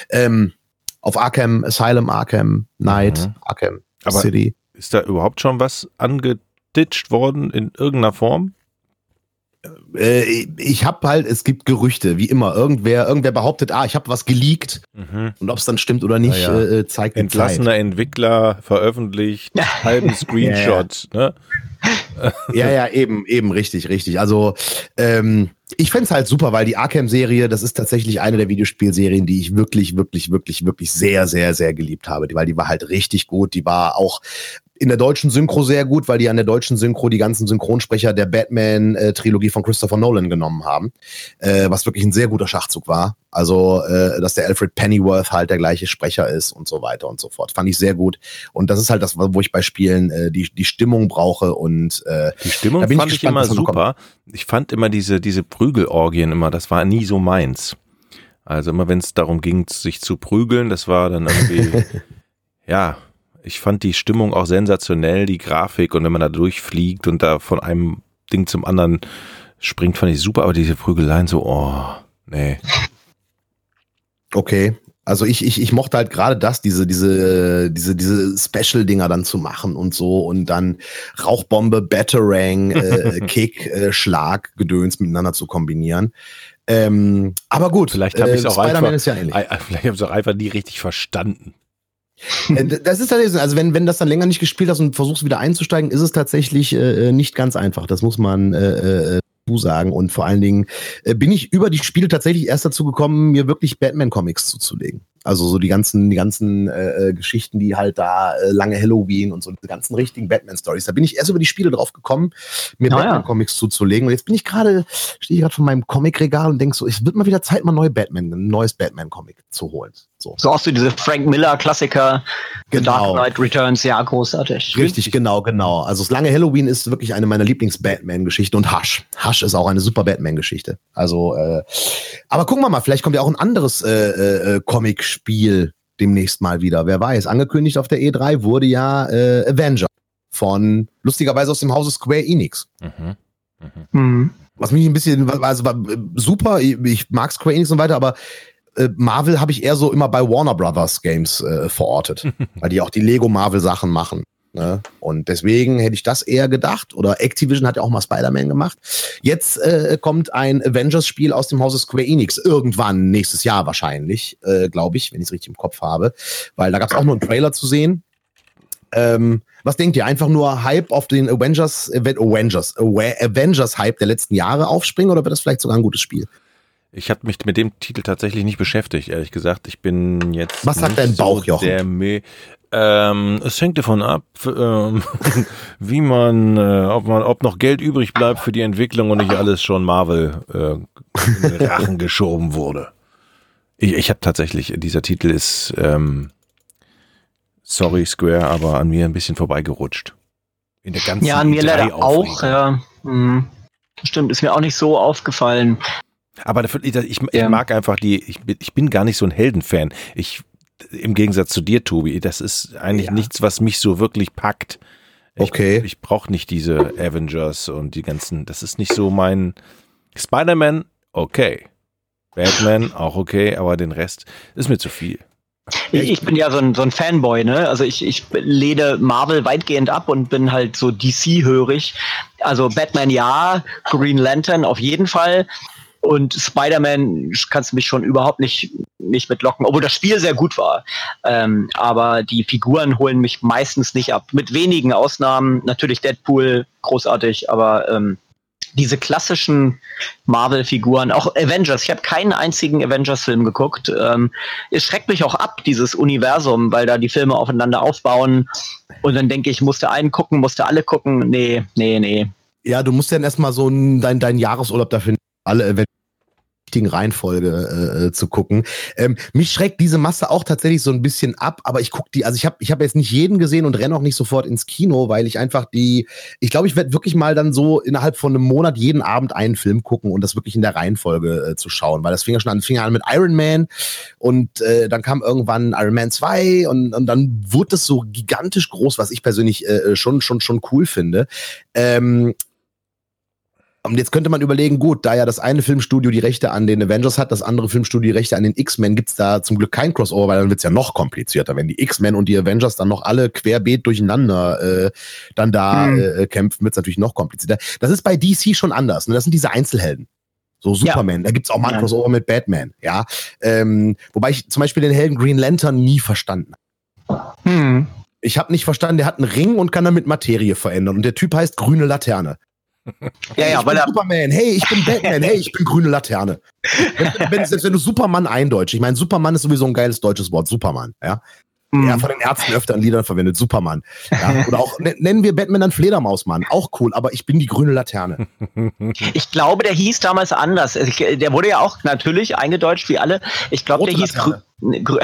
Ähm, auf Arkham Asylum, Arkham Knight, Mhm. Arkham Aber- City. Ist da überhaupt schon was angeditscht worden in irgendeiner Form? Äh, ich habe halt, es gibt Gerüchte, wie immer. Irgendwer, irgendwer behauptet, ah, ich habe was geleakt Mhm. und ob es dann stimmt oder nicht, ja. äh, zeigt. Entlassener Entwickler veröffentlicht, halben Screenshot, ne? Ja, ja, eben, eben, richtig, richtig. Also, ähm, ich fänd's halt super, weil die Arkham-Serie, das ist tatsächlich eine der Videospielserien, die ich wirklich, wirklich, wirklich, wirklich sehr, sehr, sehr geliebt habe. Weil die war halt richtig gut. Die war auch in der deutschen Synchro sehr gut, weil die an der deutschen Synchro die ganzen Synchronsprecher der Batman-Trilogie von Christopher Nolan genommen haben, äh, was wirklich ein sehr guter Schachzug war. Also, äh, dass der Alfred Pennyworth halt der gleiche Sprecher ist und so weiter und so fort. Fand ich sehr gut. Und das ist halt das, wo ich bei Spielen äh, die, die Stimmung brauche und äh, die Stimmung fand ich, gespannt, ich immer super. Ich fand immer diese, diese Prügelorgien immer, das war nie so meins. Also immer wenn es darum ging, sich zu prügeln, das war dann irgendwie, ja, ich fand die Stimmung auch sensationell, die Grafik und wenn man da durchfliegt und da von einem Ding zum anderen springt, fand ich super, aber diese Prügeleien so, oh, nee. Okay. Also ich, ich, ich mochte halt gerade das, diese, diese, diese, diese Special-Dinger dann zu machen und so und dann Rauchbombe, Batarang, äh, Kick, äh, Schlag, Gedöns miteinander zu kombinieren. Ähm, aber gut, vielleicht habe ich es äh, auch, einfach, ja vielleicht hab auch einfach nie richtig verstanden. Äh, das ist tatsächlich, also wenn, wenn das dann länger nicht gespielt hast und versuchst wieder einzusteigen, ist es tatsächlich äh, äh nicht ganz einfach. Das muss man äh, äh, sagen. Und vor allen Dingen äh, bin ich über die Spiele tatsächlich erst dazu gekommen, mir wirklich Batman-Comics zuzulegen. Also so die ganzen, die ganzen äh, äh, Geschichten, die halt da äh, lange Halloween und so die ganzen richtigen Batman-Stories. Da bin ich erst über die Spiele drauf gekommen, mir ah, Batman-Comics zuzulegen. Und jetzt bin ich gerade, stehe ich gerade vor meinem Comic-Regal und denke so, es wird mal wieder Zeit, mal neue Batman, ein neues Batman-Comic zu holen. So. so auch so diese Frank Miller-Klassiker, genau. Dark Knight Returns, ja, großartig. Richtig, genau, genau. Also das lange Halloween ist wirklich eine meiner Lieblings-Batman-Geschichten und Hush. Hush ist auch eine super Batman-Geschichte. Also, äh, aber gucken wir mal, vielleicht kommt ja auch ein anderes äh, äh, Comic Spiel demnächst mal wieder. Wer weiß, angekündigt auf der E3 wurde ja äh, Avenger von lustigerweise aus dem Hause Square Enix. Mhm. Mhm. Mhm. Was mich ein bisschen, also war super, ich mag Square Enix und weiter, aber äh, Marvel habe ich eher so immer bei Warner Brothers Games äh, verortet, weil die auch die Lego Marvel Sachen machen. Ne? Und deswegen hätte ich das eher gedacht. Oder Activision hat ja auch mal Spider-Man gemacht. Jetzt äh, kommt ein Avengers-Spiel aus dem Hause Square Enix. Irgendwann nächstes Jahr wahrscheinlich, äh, glaube ich, wenn ich es richtig im Kopf habe. Weil da gab es auch nur einen Trailer zu sehen. Ähm, was denkt ihr? Einfach nur Hype auf den Avengers, Avengers, Avengers Hype der letzten Jahre aufspringen oder wird das vielleicht sogar ein gutes Spiel? Ich habe mich mit dem Titel tatsächlich nicht beschäftigt, ehrlich gesagt. Ich bin jetzt. Was sagt dein Bauch, so der Me ähm, es hängt davon ab, ähm, wie man, äh, ob man, ob noch Geld übrig bleibt für die Entwicklung und nicht alles schon Marvel äh, in den Rachen geschoben wurde. Ich, ich habe tatsächlich, dieser Titel ist, ähm, sorry Square, aber an mir ein bisschen vorbeigerutscht. In der ganzen ja, an mir leider auch. Ja. Hm. Stimmt, ist mir auch nicht so aufgefallen. Aber dafür, ich, ich, ich mag einfach die, ich, ich bin gar nicht so ein Heldenfan. Ich im Gegensatz zu dir, Tobi, das ist eigentlich ja. nichts, was mich so wirklich packt. Ich, okay. Ich brauche nicht diese Avengers und die ganzen, das ist nicht so mein Spider-Man, okay. Batman, auch okay, aber den Rest ist mir zu viel. Ich bin ja so ein, so ein Fanboy, ne? Also ich, ich lehne Marvel weitgehend ab und bin halt so DC-hörig. Also Batman ja, Green Lantern auf jeden Fall. Und Spider-Man kannst du mich schon überhaupt nicht, nicht mitlocken, obwohl das Spiel sehr gut war. Ähm, aber die Figuren holen mich meistens nicht ab. Mit wenigen Ausnahmen. Natürlich Deadpool, großartig, aber ähm, diese klassischen Marvel-Figuren, auch Avengers, ich habe keinen einzigen Avengers-Film geguckt. Ähm, es schreckt mich auch ab, dieses Universum, weil da die Filme aufeinander aufbauen. Und dann denke ich, musste einen gucken, musste alle gucken. Nee, nee, nee. Ja, du musst dann erstmal so deinen dein Jahresurlaub dafür alle richtigen Reihenfolge äh, äh, zu gucken. Ähm, mich schreckt diese Masse auch tatsächlich so ein bisschen ab, aber ich gucke die, also ich habe ich hab jetzt nicht jeden gesehen und renne auch nicht sofort ins Kino, weil ich einfach die, ich glaube, ich werde wirklich mal dann so innerhalb von einem Monat jeden Abend einen Film gucken und das wirklich in der Reihenfolge äh, zu schauen, weil das fing ja schon an, fing an mit Iron Man und äh, dann kam irgendwann Iron Man 2 und, und dann wurde das so gigantisch groß, was ich persönlich äh, schon, schon, schon cool finde. Ähm, und jetzt könnte man überlegen, gut, da ja das eine Filmstudio die Rechte an den Avengers hat, das andere Filmstudio die Rechte an den X-Men, gibt's da zum Glück kein Crossover, weil dann wird's ja noch komplizierter, wenn die X-Men und die Avengers dann noch alle querbeet durcheinander äh, dann da hm. äh, kämpfen, wird's natürlich noch komplizierter. Das ist bei DC schon anders. Ne? Das sind diese Einzelhelden. So Superman, ja. da gibt's auch mal ein Crossover mit Batman, ja. Ähm, wobei ich zum Beispiel den Helden Green Lantern nie verstanden habe. Hm. Ich habe nicht verstanden, der hat einen Ring und kann damit Materie verändern. Und der Typ heißt grüne Laterne ja, ja, ich weil bin Superman, hey, ich bin Batman, hey, ich bin grüne Laterne. wenn, wenn, selbst wenn du Superman eindeutsch, ich meine, Superman ist sowieso ein geiles deutsches Wort, Superman, ja. Mhm. Ja, von den Ärzten öfter in Liedern verwendet. Superman. Ja, oder auch nennen wir Batman dann Fledermausmann. Auch cool, aber ich bin die grüne Laterne. Ich glaube, der hieß damals anders. Der wurde ja auch natürlich eingedeutscht wie alle. Ich glaube, der hieß Grü Grü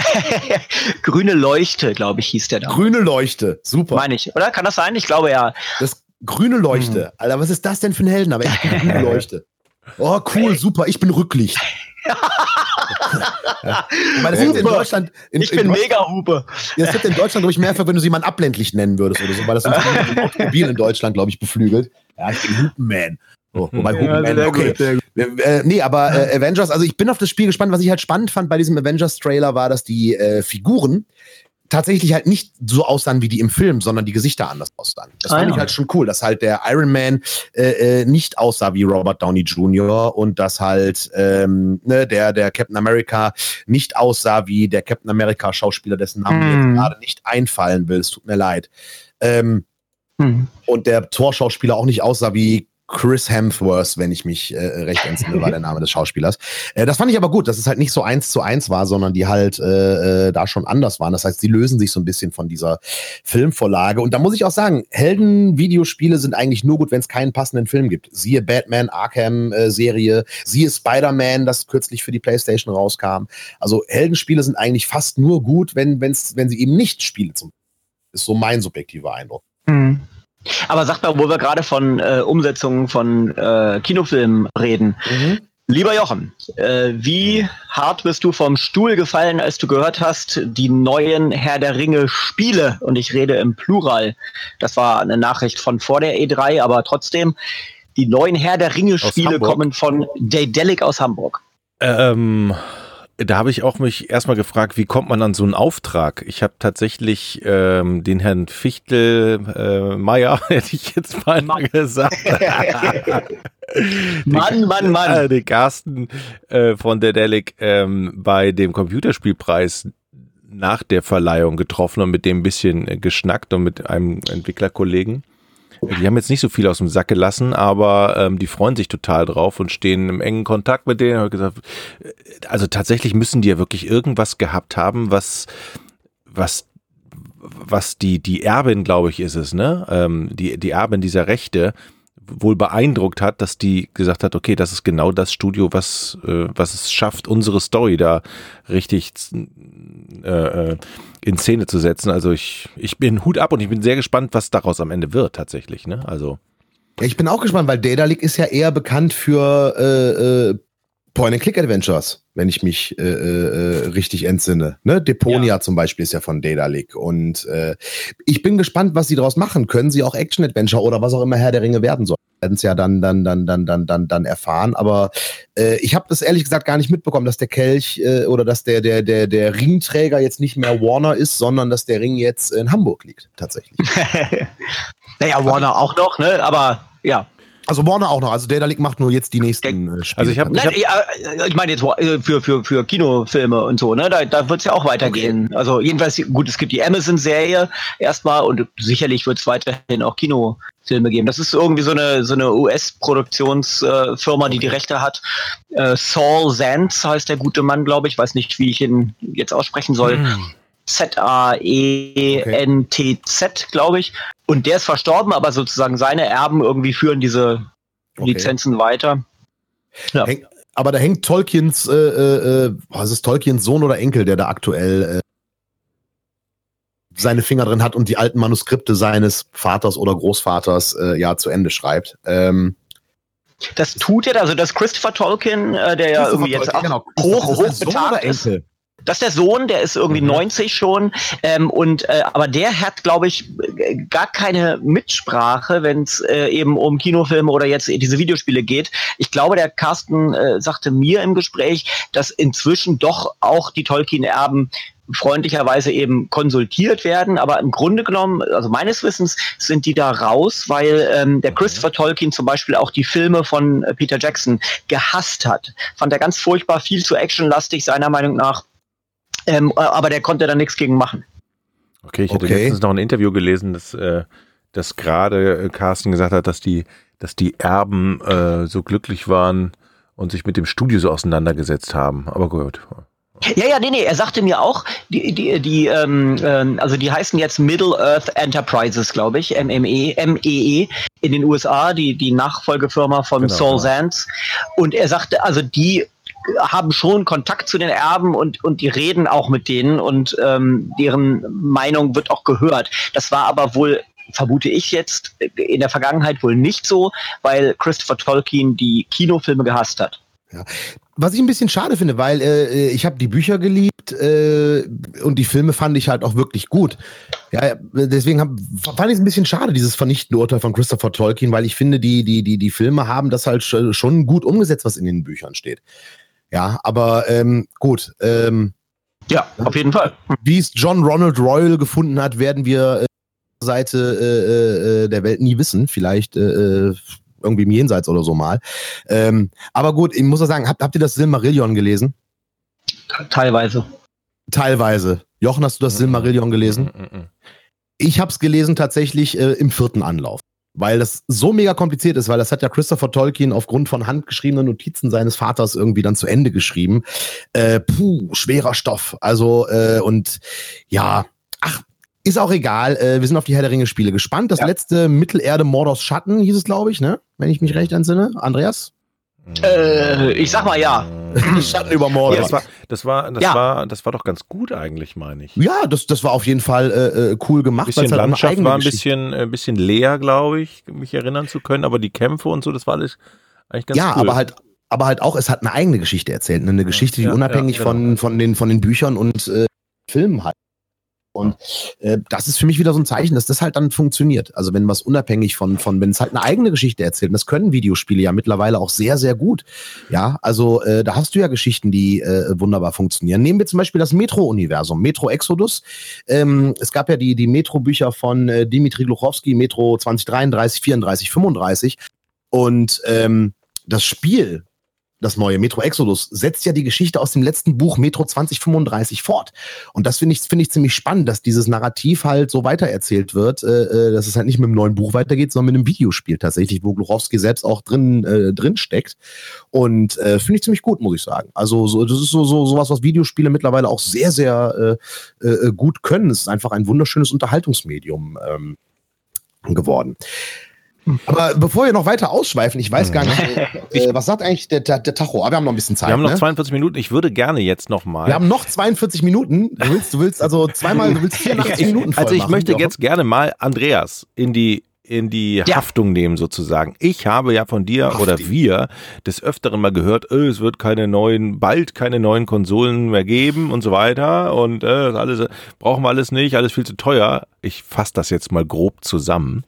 Grüne Leuchte, glaube ich, hieß der da. Grüne Leuchte, super. Meine ich, oder? Kann das sein? Ich glaube ja. Das Grüne Leuchte. Hm. Alter, was ist das denn für ein Helden? Aber ich bin grüne Leuchte. Oh, cool, super. Ich bin Rücklicht. Meine, in Deutschland, in, ich bin in mega Hupe. Das wird in Deutschland, glaube ich, mehr wenn du sie mal abländlich nennen würdest oder so, weil das ein Automobil in Deutschland, glaube ich, beflügelt. Ja, ich bin Hupenman. Oh, wobei ja, Hupenman, okay. Gut, äh, nee, aber äh, Avengers, also ich bin auf das Spiel gespannt. Was ich halt spannend fand bei diesem Avengers-Trailer war, dass die äh, Figuren tatsächlich halt nicht so aussahen wie die im Film, sondern die Gesichter anders aussahen. Das fand ah, ich halt schon cool, dass halt der Iron Man äh, äh, nicht aussah wie Robert Downey Jr. und dass halt ähm, ne, der, der Captain America nicht aussah wie der Captain America Schauspieler, dessen Namen mir hm. gerade nicht einfallen will. Es tut mir leid. Ähm, hm. Und der Torschauspieler auch nicht aussah wie Chris Hemsworth, wenn ich mich äh, recht entsinne, war der Name des Schauspielers. Äh, das fand ich aber gut, dass es halt nicht so eins zu eins war, sondern die halt äh, äh, da schon anders waren. Das heißt, sie lösen sich so ein bisschen von dieser Filmvorlage. Und da muss ich auch sagen, Helden-Videospiele sind eigentlich nur gut, wenn es keinen passenden Film gibt. Siehe Batman, Arkham-Serie, siehe Spider-Man, das kürzlich für die PlayStation rauskam. Also Heldenspiele sind eigentlich fast nur gut, wenn, wenn's, wenn sie eben nicht Spiele zum. Ist so mein subjektiver Eindruck. Mhm. Aber sag mal, wo wir gerade von äh, Umsetzungen von äh, Kinofilmen reden. Mhm. Lieber Jochen, äh, wie hart bist du vom Stuhl gefallen, als du gehört hast, die neuen Herr der Ringe Spiele, und ich rede im Plural, das war eine Nachricht von vor der E3, aber trotzdem, die neuen Herr der Ringe Spiele kommen von Daedalic aus Hamburg. Ähm, da habe ich auch mich erstmal gefragt, wie kommt man an so einen Auftrag? Ich habe tatsächlich ähm, den Herrn Fichtel äh, Meier, hätte ich jetzt mal Mann. gesagt. Mann, Mann, Mann. Äh, den Carsten äh, von der Delic ähm, bei dem Computerspielpreis nach der Verleihung getroffen und mit dem ein bisschen äh, geschnackt und mit einem Entwicklerkollegen. Die haben jetzt nicht so viel aus dem Sack gelassen, aber ähm, die freuen sich total drauf und stehen im engen Kontakt mit denen. Gesagt, äh, also tatsächlich müssen die ja wirklich irgendwas gehabt haben, was, was, was die, die Erbin, glaube ich, ist es, ne? Ähm, die, die Erbin dieser Rechte wohl beeindruckt hat, dass die gesagt hat, okay, das ist genau das Studio, was, äh, was es schafft, unsere Story da richtig äh, äh, in Szene zu setzen. Also ich, ich bin Hut ab und ich bin sehr gespannt, was daraus am Ende wird tatsächlich. Ne? Also ich bin auch gespannt, weil Daedalic ist ja eher bekannt für äh, äh, Point-and-Click-Adventures, wenn ich mich äh, äh, richtig entsinne. Ne? Deponia ja. zum Beispiel ist ja von Daedalic. Und äh, ich bin gespannt, was sie daraus machen. Können sie auch Action-Adventure oder was auch immer Herr der Ringe werden soll? Werden es ja dann, dann, dann, dann, dann, dann, dann erfahren. Aber äh, ich habe das ehrlich gesagt gar nicht mitbekommen, dass der Kelch äh, oder dass der, der, der, der Ringträger jetzt nicht mehr Warner ist, sondern dass der Ring jetzt in Hamburg liegt, tatsächlich. naja, Warner auch noch, ne? Aber ja. Also Warner auch noch. Also Data League macht nur jetzt die nächsten äh, Spiele. Also ich habe, ich, hab, ich meine jetzt äh, für für für Kinofilme und so, ne? Da, da wird es ja auch weitergehen. Okay. Also jedenfalls gut, es gibt die Amazon-Serie erstmal und sicherlich wird es weiterhin auch Kinofilme geben. Das ist irgendwie so eine so eine US-Produktionsfirma, äh, die die Rechte hat. Äh, Saul Zantz heißt der gute Mann, glaube ich. Weiß nicht, wie ich ihn jetzt aussprechen soll. Hm. Z-A-E-N-T-Z, glaube ich. Und der ist verstorben, aber sozusagen seine Erben irgendwie führen diese okay. Lizenzen weiter. Ja. Häng, aber da hängt Tolkiens, äh, äh, äh, was ist Tolkiens Sohn oder Enkel, der da aktuell äh, seine Finger drin hat und die alten Manuskripte seines Vaters oder Großvaters äh, ja zu Ende schreibt. Ähm, das tut er, also das Christopher Tolkien, äh, der ja irgendwie Tolkien, jetzt auch genau. hoch, hoch betagt ist. Das ist der Sohn, der ist irgendwie mhm. 90 schon. Ähm, und äh, aber der hat, glaube ich, gar keine Mitsprache, wenn es äh, eben um Kinofilme oder jetzt diese Videospiele geht. Ich glaube, der Carsten äh, sagte mir im Gespräch, dass inzwischen doch auch die Tolkien-Erben freundlicherweise eben konsultiert werden, aber im Grunde genommen, also meines Wissens sind die da raus, weil ähm, der Christopher Tolkien zum Beispiel auch die Filme von äh, Peter Jackson gehasst hat. Fand er ganz furchtbar, viel zu actionlastig seiner Meinung nach. Ähm, aber der konnte da nichts gegen machen. Okay, ich hatte okay. letztens noch ein Interview gelesen, dass, äh, dass gerade äh, Carsten gesagt hat, dass die, dass die Erben äh, so glücklich waren und sich mit dem Studio so auseinandergesetzt haben. Aber gut. Ja, ja, nee, nee, er sagte mir auch, die, die, die, ähm, ähm, also die heißen jetzt Middle Earth Enterprises, glaube ich, MME, MEE in den USA, die, die Nachfolgefirma von genau, Saul Sands. Und er sagte, also die haben schon Kontakt zu den Erben und, und die reden auch mit denen und ähm, deren Meinung wird auch gehört. Das war aber wohl vermute ich jetzt in der Vergangenheit wohl nicht so, weil Christopher Tolkien die Kinofilme gehasst hat. Ja. Was ich ein bisschen schade finde, weil äh, ich habe die Bücher geliebt äh, und die Filme fand ich halt auch wirklich gut. Ja, deswegen hab, fand ich es ein bisschen schade, dieses vernichtende Urteil von Christopher Tolkien, weil ich finde, die, die, die, die Filme haben das halt schon gut umgesetzt, was in den Büchern steht. Ja, aber ähm, gut. Ähm, ja, auf jeden Fall. Wie es John Ronald Royal gefunden hat, werden wir äh, Seite äh, äh, der Welt nie wissen. Vielleicht äh, äh irgendwie im Jenseits oder so mal. Ähm, aber gut, ich muss auch sagen, habt, habt ihr das Silmarillion gelesen? Teilweise. Teilweise. Jochen, hast du das Silmarillion gelesen? Mm, mm, ich habe es gelesen tatsächlich äh, im vierten Anlauf weil das so mega kompliziert ist, weil das hat ja Christopher Tolkien aufgrund von handgeschriebenen Notizen seines Vaters irgendwie dann zu Ende geschrieben. Äh, puh, schwerer Stoff. Also, äh, und ja, ach, ist auch egal. Äh, wir sind auf die Herr der Ringe-Spiele gespannt. Das ja. letzte Mittelerde Mordors Schatten hieß es, glaube ich, ne? Wenn ich mich recht entsinne. Andreas? Äh, ich sag mal ja. Schatten über Mordor. Ja, das war, das war, das ja. war, das war doch ganz gut eigentlich, meine ich. Ja, das, das war auf jeden Fall äh, äh cool gemacht. Bisschen halt Landschaft war ein bisschen, ein äh, bisschen leer, glaube ich, mich erinnern zu können, aber die Kämpfe und so, das war alles eigentlich ganz ja, cool. Ja, aber halt, aber halt auch, es hat eine eigene Geschichte erzählt, ne? eine Geschichte, die ja, unabhängig genau. von, von den, von den Büchern und äh, Filmen hat. Und äh, das ist für mich wieder so ein Zeichen, dass das halt dann funktioniert. Also wenn was unabhängig von, von wenn es halt eine eigene Geschichte erzählt, und das können Videospiele ja mittlerweile auch sehr, sehr gut. Ja, also äh, da hast du ja Geschichten, die äh, wunderbar funktionieren. Nehmen wir zum Beispiel das Metro-Universum, Metro Exodus. Ähm, es gab ja die, die Metro-Bücher von äh, Dimitri Gluchowski, Metro 2033, 34, 35. Und ähm, das Spiel das neue Metro Exodus setzt ja die Geschichte aus dem letzten Buch Metro 2035 fort. Und das finde ich, finde ich ziemlich spannend, dass dieses Narrativ halt so weitererzählt wird, äh, äh, dass es halt nicht mit einem neuen Buch weitergeht, sondern mit einem Videospiel tatsächlich, wo Gluchowski selbst auch drin, äh, drin steckt. Und äh, finde ich ziemlich gut, muss ich sagen. Also so, das ist so, so sowas, was Videospiele mittlerweile auch sehr, sehr äh, äh, gut können. Es ist einfach ein wunderschönes Unterhaltungsmedium ähm, geworden. Aber bevor wir noch weiter ausschweifen, ich weiß gar nicht, äh, was sagt eigentlich der, der, der Tacho? Aber wir haben noch ein bisschen Zeit. Wir haben noch ne? 42 Minuten. Ich würde gerne jetzt noch mal. Wir haben noch 42 Minuten. Du willst, du willst also zweimal, du willst 84 Minuten voll Also ich machen, möchte jetzt gerne mal Andreas in die in die ja. Haftung nehmen sozusagen. Ich habe ja von dir Haftung. oder wir des Öfteren mal gehört, äh, es wird keine neuen, bald keine neuen Konsolen mehr geben und so weiter und äh, alles brauchen wir alles nicht, alles viel zu teuer. Ich fasse das jetzt mal grob zusammen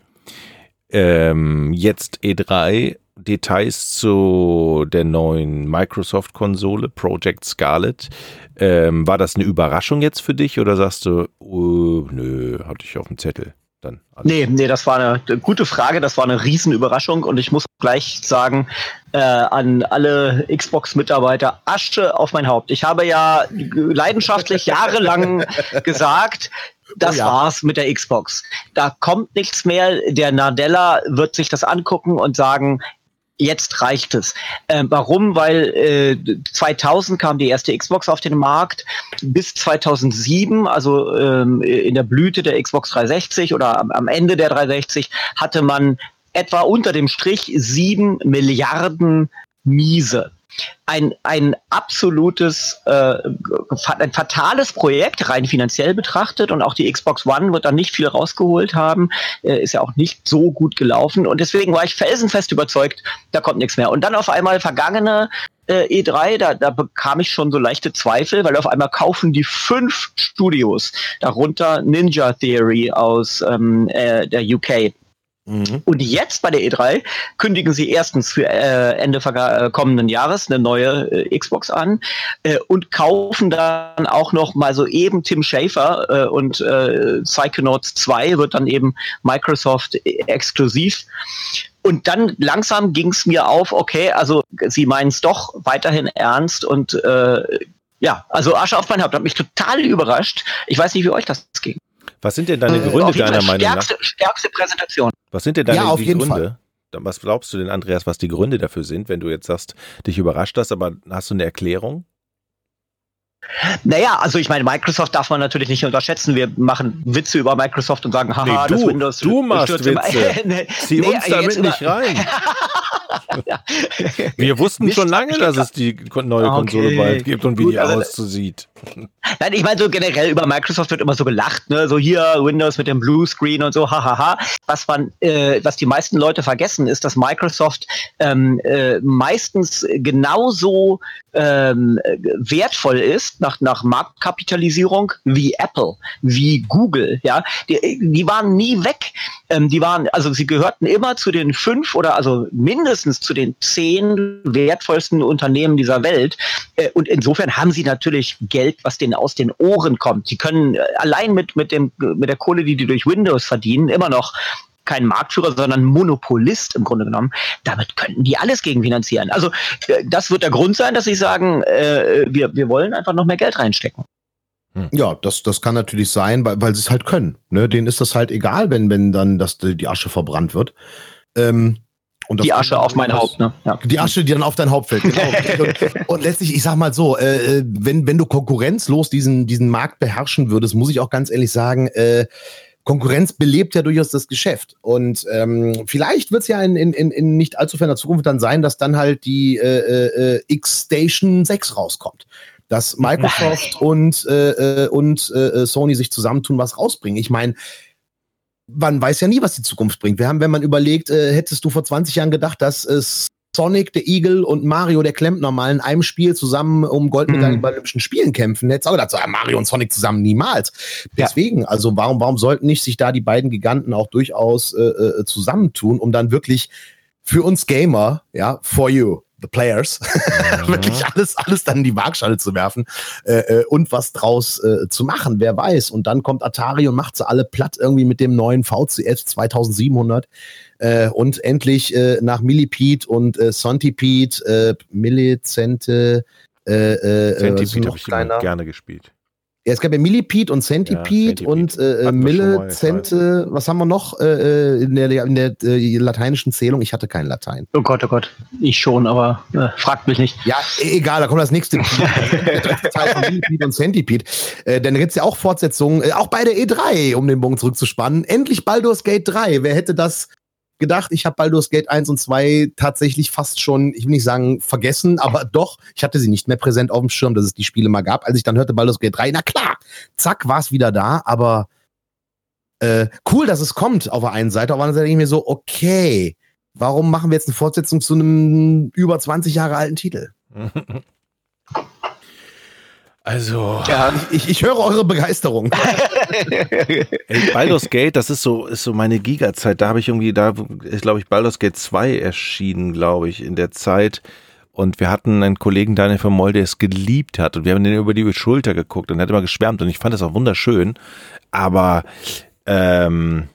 ähm, jetzt E3 Details zu der neuen Microsoft-Konsole Project Scarlet. Ähm, war das eine Überraschung jetzt für dich oder sagst du, oh, nö, hatte ich auf dem Zettel? Dann nee, nee, das war eine, eine gute Frage, das war eine Riesenüberraschung und ich muss gleich sagen, äh, an alle Xbox-Mitarbeiter, Asche auf mein Haupt. Ich habe ja leidenschaftlich jahrelang gesagt, das ja. war's mit der Xbox. Da kommt nichts mehr. Der Nadella wird sich das angucken und sagen, jetzt reicht es. Äh, warum? Weil äh, 2000 kam die erste Xbox auf den Markt. Bis 2007, also ähm, in der Blüte der Xbox 360 oder am, am Ende der 360, hatte man etwa unter dem Strich sieben Milliarden Miese ein, ein absolutes, äh, ein fatales Projekt, rein finanziell betrachtet. Und auch die Xbox One wird dann nicht viel rausgeholt haben. Äh, ist ja auch nicht so gut gelaufen. Und deswegen war ich felsenfest überzeugt, da kommt nichts mehr. Und dann auf einmal vergangene äh, E3, da, da bekam ich schon so leichte Zweifel, weil auf einmal kaufen die fünf Studios, darunter Ninja Theory aus ähm, äh, der UK Mhm. Und jetzt bei der E3 kündigen sie erstens für äh, Ende äh, kommenden Jahres eine neue äh, Xbox an äh, und kaufen dann auch noch mal so eben Tim Schafer äh, und äh, Psychonauts 2 wird dann eben Microsoft äh, exklusiv. Und dann langsam ging es mir auf, okay, also sie meinen es doch weiterhin ernst und ja, also Asche auf mein Haupt hat mich total überrascht. Ich weiß nicht, wie euch das ging. Was sind denn deine äh, Gründe deiner Meinung stärkste, nach? Stärkste Präsentation. Was sind denn deine ja, Gründe? Fall. Was glaubst du denn, Andreas, was die Gründe dafür sind, wenn du jetzt sagst, dich überrascht das, aber hast du eine Erklärung? Naja, also ich meine, Microsoft darf man natürlich nicht unterschätzen. Wir machen Witze über Microsoft und sagen, haha, nee, du, das Windows. Du machst Witze. nee, Zieh uns damit nicht rein. Wir wussten nicht schon lange, dass es die neue Konsole okay. bald gibt und wie Gut, die also, auszusieht. Nein, ich meine so generell über Microsoft wird immer so gelacht, ne? So hier Windows mit dem Bluescreen und so, hahaha. Was man, äh, was die meisten Leute vergessen, ist, dass Microsoft ähm, äh, meistens genauso ähm, wertvoll ist nach, nach Marktkapitalisierung wie Apple, wie Google. Ja, die, die waren nie weg. Ähm, die waren, also sie gehörten immer zu den fünf oder also mindestens zu den zehn wertvollsten Unternehmen dieser Welt. Äh, und insofern haben sie natürlich Geld, was denen aus den Ohren kommt. Sie können allein mit, mit, dem, mit der Kohle, die die durch Windows verdienen, immer noch kein Marktführer, sondern Monopolist im Grunde genommen. Damit könnten die alles gegenfinanzieren. Also äh, das wird der Grund sein, dass sie sagen, äh, wir, wir wollen einfach noch mehr Geld reinstecken. Hm. Ja, das, das kann natürlich sein, weil, weil sie es halt können. Ne? Denen ist das halt egal, wenn, wenn dann das, die Asche verbrannt wird. Ähm, die Asche auf mein Haupt, ne? Ja. Die Asche, die dann auf dein Haupt fällt. Genau. und, und, letztlich, ich sag mal so, äh, wenn, wenn du konkurrenzlos diesen, diesen Markt beherrschen würdest, muss ich auch ganz ehrlich sagen, äh, Konkurrenz belebt ja durchaus das Geschäft. Und ähm, vielleicht wird es ja in, in, in nicht allzu ferner Zukunft dann sein, dass dann halt die äh, äh, X-Station 6 rauskommt. Dass Microsoft und, äh, äh, und äh, Sony sich zusammentun, was rausbringen. Ich meine, man weiß ja nie, was die Zukunft bringt. Wir haben, wenn man überlegt, äh, hättest du vor 20 Jahren gedacht, dass es Sonic, der Eagle und Mario, der Klempner, mal in einem Spiel zusammen um Goldmedaillen mhm. bei Olympischen Spielen kämpfen. Hättest auch gedacht, so, ja, Mario und Sonic zusammen niemals. Deswegen, ja. also warum, warum sollten nicht sich da die beiden Giganten auch durchaus äh, äh, zusammentun, um dann wirklich für uns Gamer, ja, for you, the players, mhm. wirklich alles, alles dann in die Waagschale zu werfen äh, äh, und was draus äh, zu machen, wer weiß. Und dann kommt Atari und macht sie alle platt irgendwie mit dem neuen VCS 2700 äh, und endlich äh, nach Millipede und äh, Centipede, äh, Millicente, äh, äh, Centipede habe ich gerne gespielt. Ja, es gab ja Millipede und Centipede, ja, und äh, äh Mille, Cente, was haben wir noch äh, äh, in der, in der äh, lateinischen Zählung? Ich hatte kein Latein. Oh Gott, oh Gott. Ich schon, aber äh, fragt mich nicht. Ja, e-, egal, da kommt das nächste Teil von Millipede und Centipede. Äh, dann gibt es ja auch Fortsetzungen, äh, auch bei der E3, um den Bogen zurückzuspannen. Endlich Baldur's Gate 3. Wer hätte das gedacht, ich habe Baldur's Gate 1 und 2 tatsächlich fast schon, ich will nicht sagen vergessen, aber doch, ich hatte sie nicht mehr präsent auf dem Schirm, dass es die Spiele mal gab. Als ich dann hörte Baldur's Gate 3, na klar, zack, war es wieder da, aber äh, cool, dass es kommt auf der einen Seite, auf der anderen Seite denke ich mir so, okay, warum machen wir jetzt eine Fortsetzung zu einem über 20 Jahre alten Titel? Also. Ja, ich, ich höre eure Begeisterung. Ey, Baldur's Gate, das ist so, ist so meine Giga-Zeit. Da habe ich irgendwie, da ist, glaube ich, Baldur's Gate 2 erschienen, glaube ich, in der Zeit. Und wir hatten einen Kollegen, Daniel von Moll, der es geliebt hat. Und wir haben den über die Schulter geguckt und er hat immer geschwärmt. Und ich fand das auch wunderschön. Aber ähm,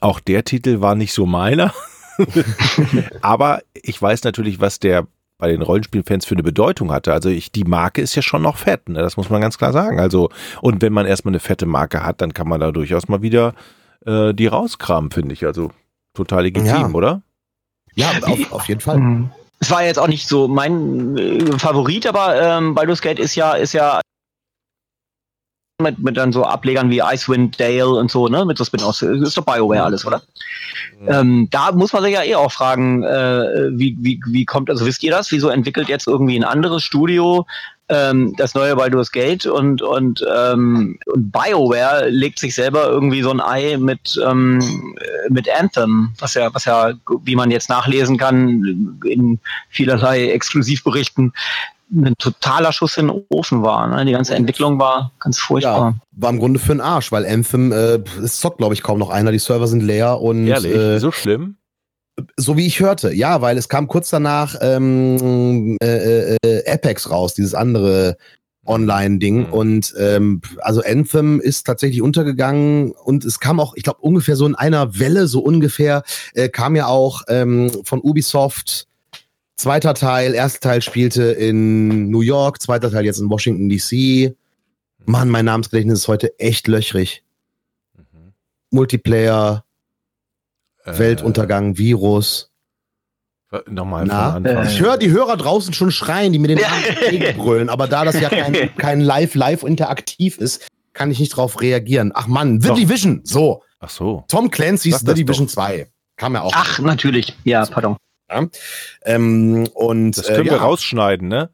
auch der Titel war nicht so meiner. Aber ich weiß natürlich, was der bei den Rollenspielfans für eine Bedeutung hatte. Also ich, die Marke ist ja schon noch fett, ne? das muss man ganz klar sagen. Also, und wenn man erstmal eine fette Marke hat, dann kann man da durchaus mal wieder äh, die rauskramen, finde ich. Also total legitim, ja. oder? Ja, auf, auf jeden Fall. Mhm. Es war jetzt auch nicht so mein äh, Favorit, aber ähm, Baldur's Gate ist ja, ist ja mit, mit dann so Ablegern wie Icewind Dale und so, ne? Mit so Spin-offs. Ist doch BioWare alles, oder? Ja. Ähm, da muss man sich ja eh auch fragen, äh, wie, wie, wie kommt, also wisst ihr das? Wieso entwickelt jetzt irgendwie ein anderes Studio ähm, das neue Baldur's Gate und, und, ähm, und BioWare legt sich selber irgendwie so ein Ei mit, ähm, mit Anthem, was ja, was ja, wie man jetzt nachlesen kann, in vielerlei Exklusivberichten, ein totaler Schuss in den Ofen war. Ne? Die ganze Entwicklung war ganz furchtbar. Ja, war im Grunde für den Arsch, weil Anthem, äh, es zockt, glaube ich, kaum noch einer. Die Server sind leer und. Ehrlich? Äh, so schlimm? So wie ich hörte, ja, weil es kam kurz danach ähm, äh, äh, Apex raus, dieses andere Online-Ding. Mhm. Und ähm, also Anthem ist tatsächlich untergegangen und es kam auch, ich glaube, ungefähr so in einer Welle, so ungefähr, äh, kam ja auch ähm, von Ubisoft Zweiter Teil, erster Teil spielte in New York, zweiter Teil jetzt in Washington DC. Mann, mein Namensgedächtnis ist heute echt löchrig. Mhm. Multiplayer, äh, Weltuntergang, Virus. Nochmal Na, von Anfang. ich höre die Hörer draußen schon schreien, die mir den. Namen entgegenbrüllen, aber da das ja kein, kein Live, Live interaktiv ist, kann ich nicht drauf reagieren. Ach Mann, The Doch. Division, so. Ach so. Tom Clancy's The Division 2. Kam ja auch. Ach, natürlich. Ja, pardon. Ähm, und Das können äh, wir ja. rausschneiden, ne?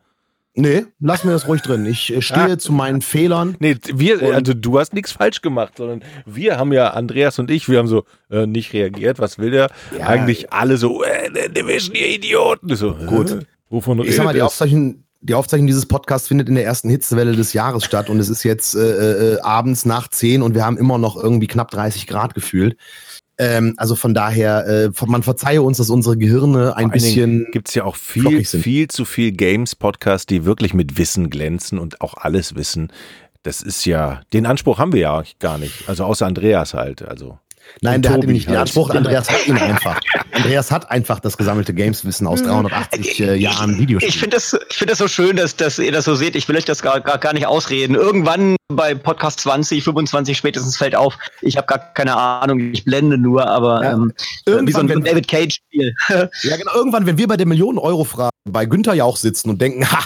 Nee, lass mir das ruhig drin. Ich äh, stehe Ah. zu meinen Fehlern. Nee, wir, also du hast nichts falsch gemacht, sondern wir haben ja, Andreas und ich, wir haben so äh, nicht reagiert. Was will der? Ja. Eigentlich alle so, äh, The Division, ihr Idioten. Ich So, Gut. Äh, wovon Ich sag mal, die? Aufzeichnung, die Aufzeichnung dieses Podcasts findet in der ersten Hitzewelle des Jahres statt und es ist jetzt äh, äh, abends nach 10 und wir haben immer noch irgendwie knapp 30 Grad gefühlt. Ähm, also von daher, äh, man verzeihe uns, dass unsere Gehirne ein Vor bisschen. Gibt es ja auch viel, viel zu viel Games-Podcasts, die wirklich mit Wissen glänzen und auch alles wissen. Das ist ja, den Anspruch haben wir ja gar nicht. Also außer Andreas halt. Also Nein, der hat Tobi ihn nicht. Den halt. Anspruch, Andreas hat ihn einfach. Andreas hat einfach das gesammelte Gameswissen aus 380 äh, Jahren Videospielen. Ich finde das, ich finde das so schön, dass, dass ihr das so seht. Ich will euch das gar, gar, gar nicht ausreden. Irgendwann bei Podcast 20, 25 spätestens fällt auf, ich habe gar keine Ahnung, ich blende nur, aber Ja. ähm, Irgendwann, wie so ein wenn- David Cage-Spiel. Ja, genau. Irgendwann, wenn wir bei der Millionen-Euro-Frage bei Günther Jauch sitzen und denken, ha,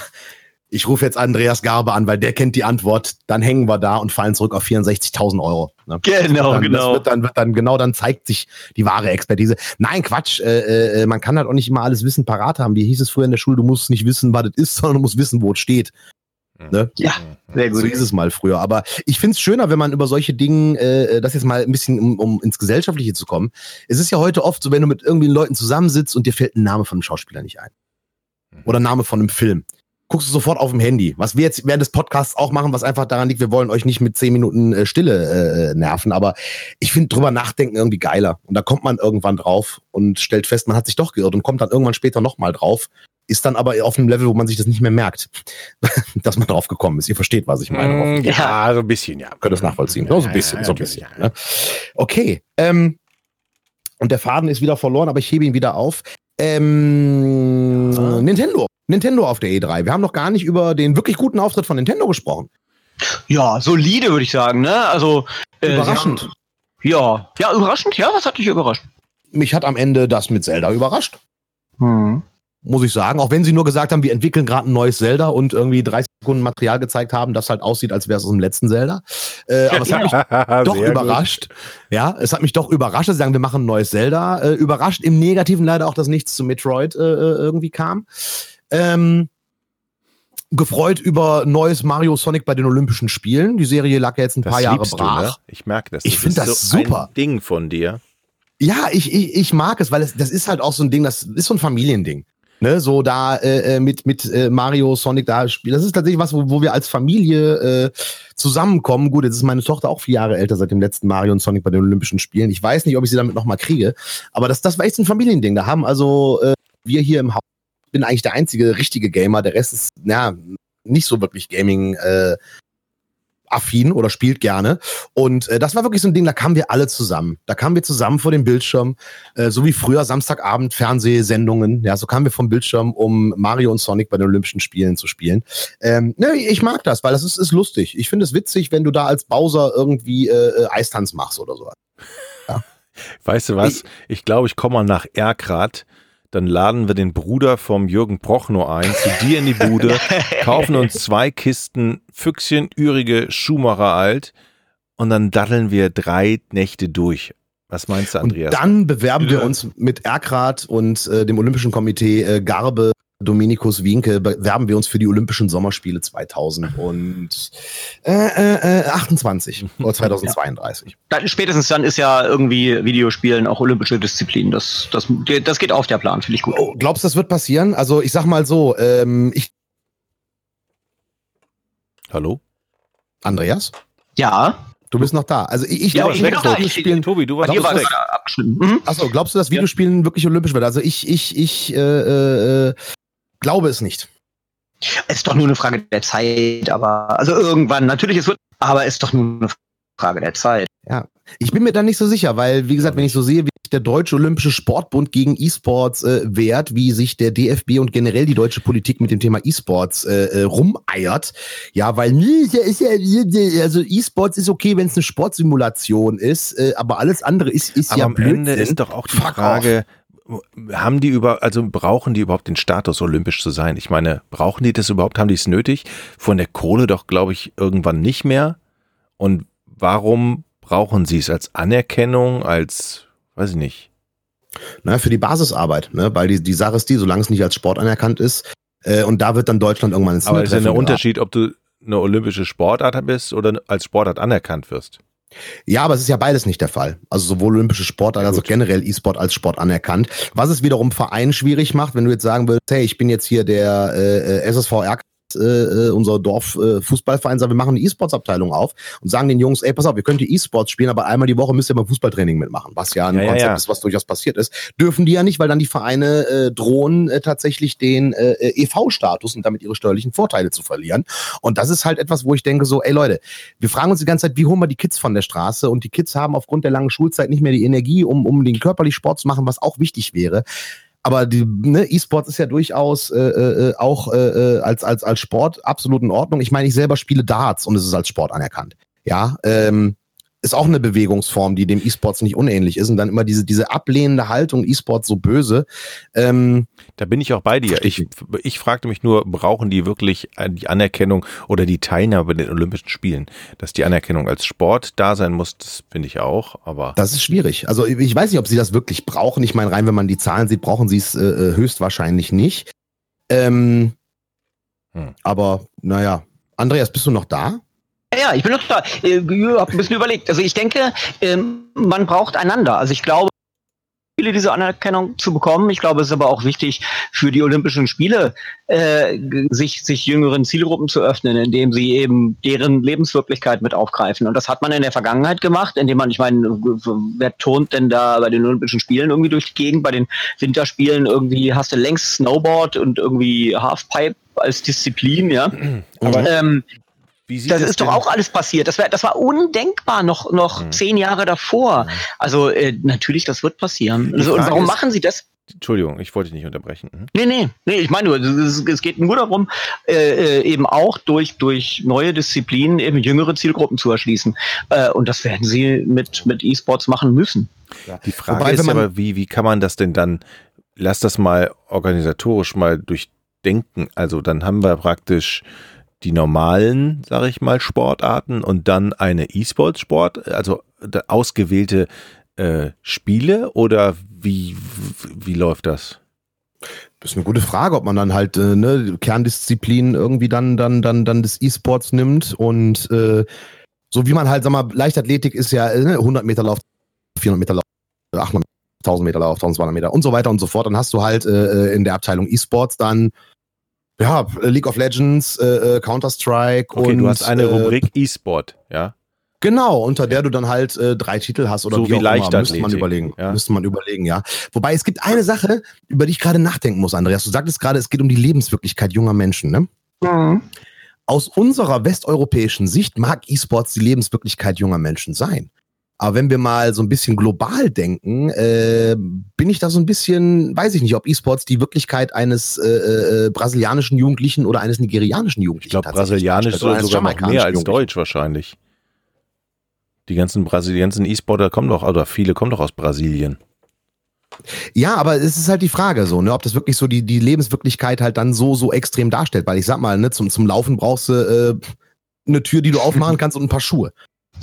ich rufe jetzt Andreas Garbe an, weil der kennt die Antwort, dann hängen wir da und fallen zurück auf 64.000 Euro. Ne? Genau, dann, Das genau. wird dann, wird dann, genau, dann zeigt sich die wahre Expertise. Nein, Quatsch, äh, äh, man kann halt auch nicht immer alles Wissen parat haben. Wie hieß es früher in der Schule, du musst nicht wissen, was es ist, sondern du musst wissen, wo es steht. Ne? Ja, sehr So gut. ist es mal früher. Aber ich find's schöner, wenn man über solche Dinge, äh, das jetzt mal ein bisschen, um, um ins Gesellschaftliche zu kommen. Es ist ja heute oft so, wenn du mit irgendwie Leuten zusammensitzt und dir fällt ein Name von einem Schauspieler nicht ein. Oder Name von einem Film. Guckst du sofort auf dem Handy. Was wir jetzt während des Podcasts auch machen, was einfach daran liegt, wir wollen euch nicht mit zehn Minuten äh, Stille äh, nerven. Aber ich finde drüber nachdenken irgendwie geiler. Und da kommt man irgendwann drauf und stellt fest, man hat sich doch geirrt und kommt dann irgendwann später nochmal drauf. Ist dann aber auf einem Level, wo man sich das nicht mehr merkt, dass man drauf gekommen ist. Ihr versteht, was ich meine. hoffentlich. Ja, so ein bisschen, ja. Könnt ihr das nachvollziehen? Ja, so ein bisschen, Ja, so ein bisschen. ja. Ne? Okay. Ähm, und der Faden ist wieder verloren, aber ich hebe ihn wieder auf. Ähm. Nintendo. Nintendo auf der E3. Wir haben noch gar nicht über den wirklich guten Auftritt von Nintendo gesprochen. Ja, solide, würde ich sagen. Ne? Also äh, Überraschend. haben- Ja, ja, überraschend. Ja, was hat dich überrascht? Mich hat am Ende das mit Zelda überrascht, Hm. muss ich sagen. Auch wenn sie nur gesagt haben, wir entwickeln gerade ein neues Zelda und irgendwie 30 Sekunden Material gezeigt haben, das halt aussieht, als wäre es aus dem letzten Zelda. Äh, aber es hat mich doch Sehr gut. überrascht. Ja, es hat mich doch überrascht. Sie sagen, wir machen ein neues Zelda. Äh, überrascht im Negativen leider auch, dass nichts zu Metroid äh, äh, irgendwie kam. Ähm, gefreut über neues Mario Sonic bei den Olympischen Spielen. Die Serie lag ja jetzt ein Das paar Jahre brach. du, ne? Ich merke das. Ich find ist das so super. Ein Ding von dir. Ja, ich, ich, ich mag es, weil es, das ist halt auch so ein Ding, das ist so ein Familiending. Ne, so da äh, äh, mit, mit äh, Mario, Sonic da spielen. Das ist tatsächlich was, wo, wo wir als Familie äh, zusammenkommen. Gut, jetzt ist meine Tochter auch vier Jahre älter seit dem letzten Mario und Sonic bei den Olympischen Spielen. Ich weiß nicht, ob ich sie damit nochmal kriege. Aber das, das war echt so ein Familiending. Da haben also äh, wir hier im Haus, bin eigentlich der einzige richtige Gamer. Der Rest ist, ja, nicht so wirklich Gaming äh, affin oder spielt gerne. Und äh, das war wirklich so ein Ding, da kamen wir alle zusammen. Da kamen wir zusammen vor dem Bildschirm, äh, so wie früher Samstagabend Fernsehsendungen. Ja, so kamen wir vom Bildschirm, um Mario und Sonic bei den Olympischen Spielen zu spielen. Ähm, ne, ich mag das, weil das ist, ist lustig. Ich finde es witzig, wenn du da als Bowser irgendwie äh, äh, Eistanz machst oder so. Weißt du was? Ich glaube, ich komme mal nach Erkrath. Dann laden wir den Bruder vom Jürgen Prochnow ein, zu dir in die Bude, kaufen uns zwei Kisten Füchschen, Ürige, Schumacher alt und dann daddeln wir drei Nächte durch. Was meinst du, Andreas? Und dann bewerben wir uns mit Erkrath und äh, dem Olympischen Komitee äh, Garbe, Dominikus Wienke, bewerben wir uns für die Olympischen Sommerspiele 2028 äh, äh, 28 oder 2032. Dann, spätestens dann ist ja irgendwie Videospielen auch olympische Disziplin. Das, das, das geht auf der Plan, finde ich gut. Oh, glaubst du, das wird passieren? Also ich sag mal so, ähm, ich, Hallo? Andreas, Ja, du bist noch da. Also ich, ich Ja, glaube, ich bin noch da. Ich- Videospielen. Tobi, du warst dir war gerade abgeschnitten. Mhm. Achso, glaubst du, dass Videospielen wirklich olympisch wird? Also ich, ich, ich äh, äh, glaube es nicht. Es ist doch nur eine Frage der Zeit, aber also irgendwann, natürlich, es wird, aber es ist doch nur eine Frage der Zeit. Ich bin mir da nicht so sicher, weil, wie gesagt, wenn ich so sehe, wie sich der Deutsche Olympische Sportbund gegen E-Sports äh, wehrt, wie sich der DFB und generell die deutsche Politik mit dem Thema E-Sports äh, äh, rumeiert, ja, weil nee, ist ja, ist ja, also E-Sports ist okay, wenn es eine Sportsimulation ist, äh, aber alles andere ist, ist Aber ja am Blödsinn. Ende ist doch auch die Fuck Frage, haben die über, also brauchen die überhaupt den Status, olympisch zu sein? Ich meine, brauchen die das überhaupt? Haben die es nötig? Von der Kohle doch, glaube ich, irgendwann nicht mehr. Und warum brauchen sie es als Anerkennung, als, weiß ich nicht. Na, für die Basisarbeit, ne? Weil die, die Sache ist die, solange es nicht als Sport anerkannt ist, äh, und da wird dann Deutschland irgendwann ins Aber es ist ja ein Unterschied, ob du eine olympische Sportart bist oder als Sportart anerkannt wirst. Ja, aber es ist ja beides nicht der Fall. Also sowohl olympische Sportart als auch generell E-Sport als Sport anerkannt. Was es wiederum Verein schwierig macht, wenn du jetzt sagen würdest, hey, ich bin jetzt hier der äh, äh SSV Äh, äh, unser Dorf äh, sagt, wir machen eine E-Sports-Abteilung auf und sagen den Jungs, ey, pass auf, ihr könnt die E-Sports spielen, aber einmal die Woche müsst ihr beim Fußballtraining mitmachen, was ja ein ja, Konzept ja, ja. ist, was durchaus passiert ist. Dürfen die ja nicht, weil dann die Vereine äh, drohen, äh, tatsächlich den äh, EV-Status und damit ihre steuerlichen Vorteile zu verlieren. Und das ist halt etwas, wo ich denke so, ey Leute, wir fragen uns die ganze Zeit, wie holen wir die Kids von der Straße? Und die Kids haben aufgrund der langen Schulzeit nicht mehr die Energie, um, um den körperlich Sport zu machen, was auch wichtig wäre aber die ne, E-Sports ist ja durchaus äh, äh, auch äh, äh, als, als, als Sport absolut in Ordnung. Ich meine, ich selber spiele Darts und es ist als Sport anerkannt. Ja, ähm, ist auch eine Bewegungsform, die dem E-Sports nicht unähnlich ist. Und dann immer diese, diese ablehnende Haltung, E-Sports so böse. Ähm, da bin ich auch bei dir. Ich, ich fragte mich nur, brauchen die wirklich die Anerkennung oder die Teilnahme bei den Olympischen Spielen? Dass die Anerkennung als Sport da sein muss, das finde ich auch. Aber das ist schwierig. Also ich weiß nicht, ob sie das wirklich brauchen. Ich meine, rein, wenn man die Zahlen sieht, brauchen sie es äh, äh höchstwahrscheinlich nicht. Ähm, hm. Aber naja, Andreas, bist du noch da? Ja, ich bin noch da. Ich habe ein bisschen überlegt. Also ich denke, ähm, man braucht einander. Also ich glaube, viele diese Anerkennung zu bekommen. Ich glaube, es ist aber auch wichtig für die Olympischen Spiele, äh, sich, sich jüngeren Zielgruppen zu öffnen, indem sie eben deren Lebenswirklichkeit mit aufgreifen. Und das hat man in der Vergangenheit gemacht, indem man, ich meine, wer turnt denn da bei den Olympischen Spielen irgendwie durch die Gegend? Bei den Winterspielen irgendwie hast du längst Snowboard und irgendwie Halfpipe als Disziplin, ja. Aber ähm, das, das, ist doch auch alles passiert. Das, wär, das war undenkbar noch, noch mhm. zehn Jahre davor. Mhm. Also äh, natürlich, das wird passieren. Also, und warum ist, machen Sie das? Entschuldigung, ich wollte dich nicht unterbrechen. Mhm. Nee, nee, nee, ich meine nur, es, es geht nur darum, äh, äh, eben auch durch, durch neue Disziplinen eben jüngere Zielgruppen zu erschließen. Äh, und das werden Sie mit, mit E-Sports machen müssen. Ja. Die Frage Wobei, ist aber, wie, wie kann man das denn dann, lass das mal organisatorisch mal durchdenken. Also dann haben wir praktisch die normalen, sage ich mal, Sportarten und dann eine E-Sports-Sport, also ausgewählte äh, Spiele oder wie, wie läuft das? Das ist eine gute Frage, ob man dann halt äh, ne, Kerndisziplinen irgendwie dann, dann, dann, dann des E-Sports nimmt und äh, so wie man halt, sag mal, Leichtathletik ist ja äh, 100 Meter Lauf, 400 Meter Lauf, 800, 1000 Meter Lauf, 1200 Meter und so weiter und so fort. Dann hast du halt äh, äh in der Abteilung E-Sports dann ja, League of Legends, äh, äh Counter-Strike okay, und. du hast eine äh, Rubrik E-Sport, ja? Genau, unter der du dann halt äh, drei Titel hast oder so wie, wie auch Müsste man überlegen. Ja. Müsste man überlegen, ja. Wobei es gibt eine Sache, über die ich gerade nachdenken muss, Andreas. Du sagtest gerade, es geht um die Lebenswirklichkeit junger Menschen, ne? Mhm. Aus unserer westeuropäischen Sicht mag E-Sports die Lebenswirklichkeit junger Menschen sein. Aber wenn wir mal so ein bisschen global denken, äh, bin ich da so ein bisschen, weiß ich nicht, ob E-Sports die Wirklichkeit eines äh, äh, brasilianischen Jugendlichen oder eines nigerianischen Jugendlichen Ich glaube, brasilianisch sogar noch mehr als Deutsch wahrscheinlich. Die ganzen ganzen E-Sportler kommen doch, oder viele kommen doch aus Brasilien. Ja, aber es ist halt die Frage so, ne, ob das wirklich so die, die Lebenswirklichkeit halt dann so, so extrem darstellt. Weil ich sag mal, ne, zum, zum Laufen brauchst du äh, eine Tür, die du aufmachen kannst und ein paar Schuhe.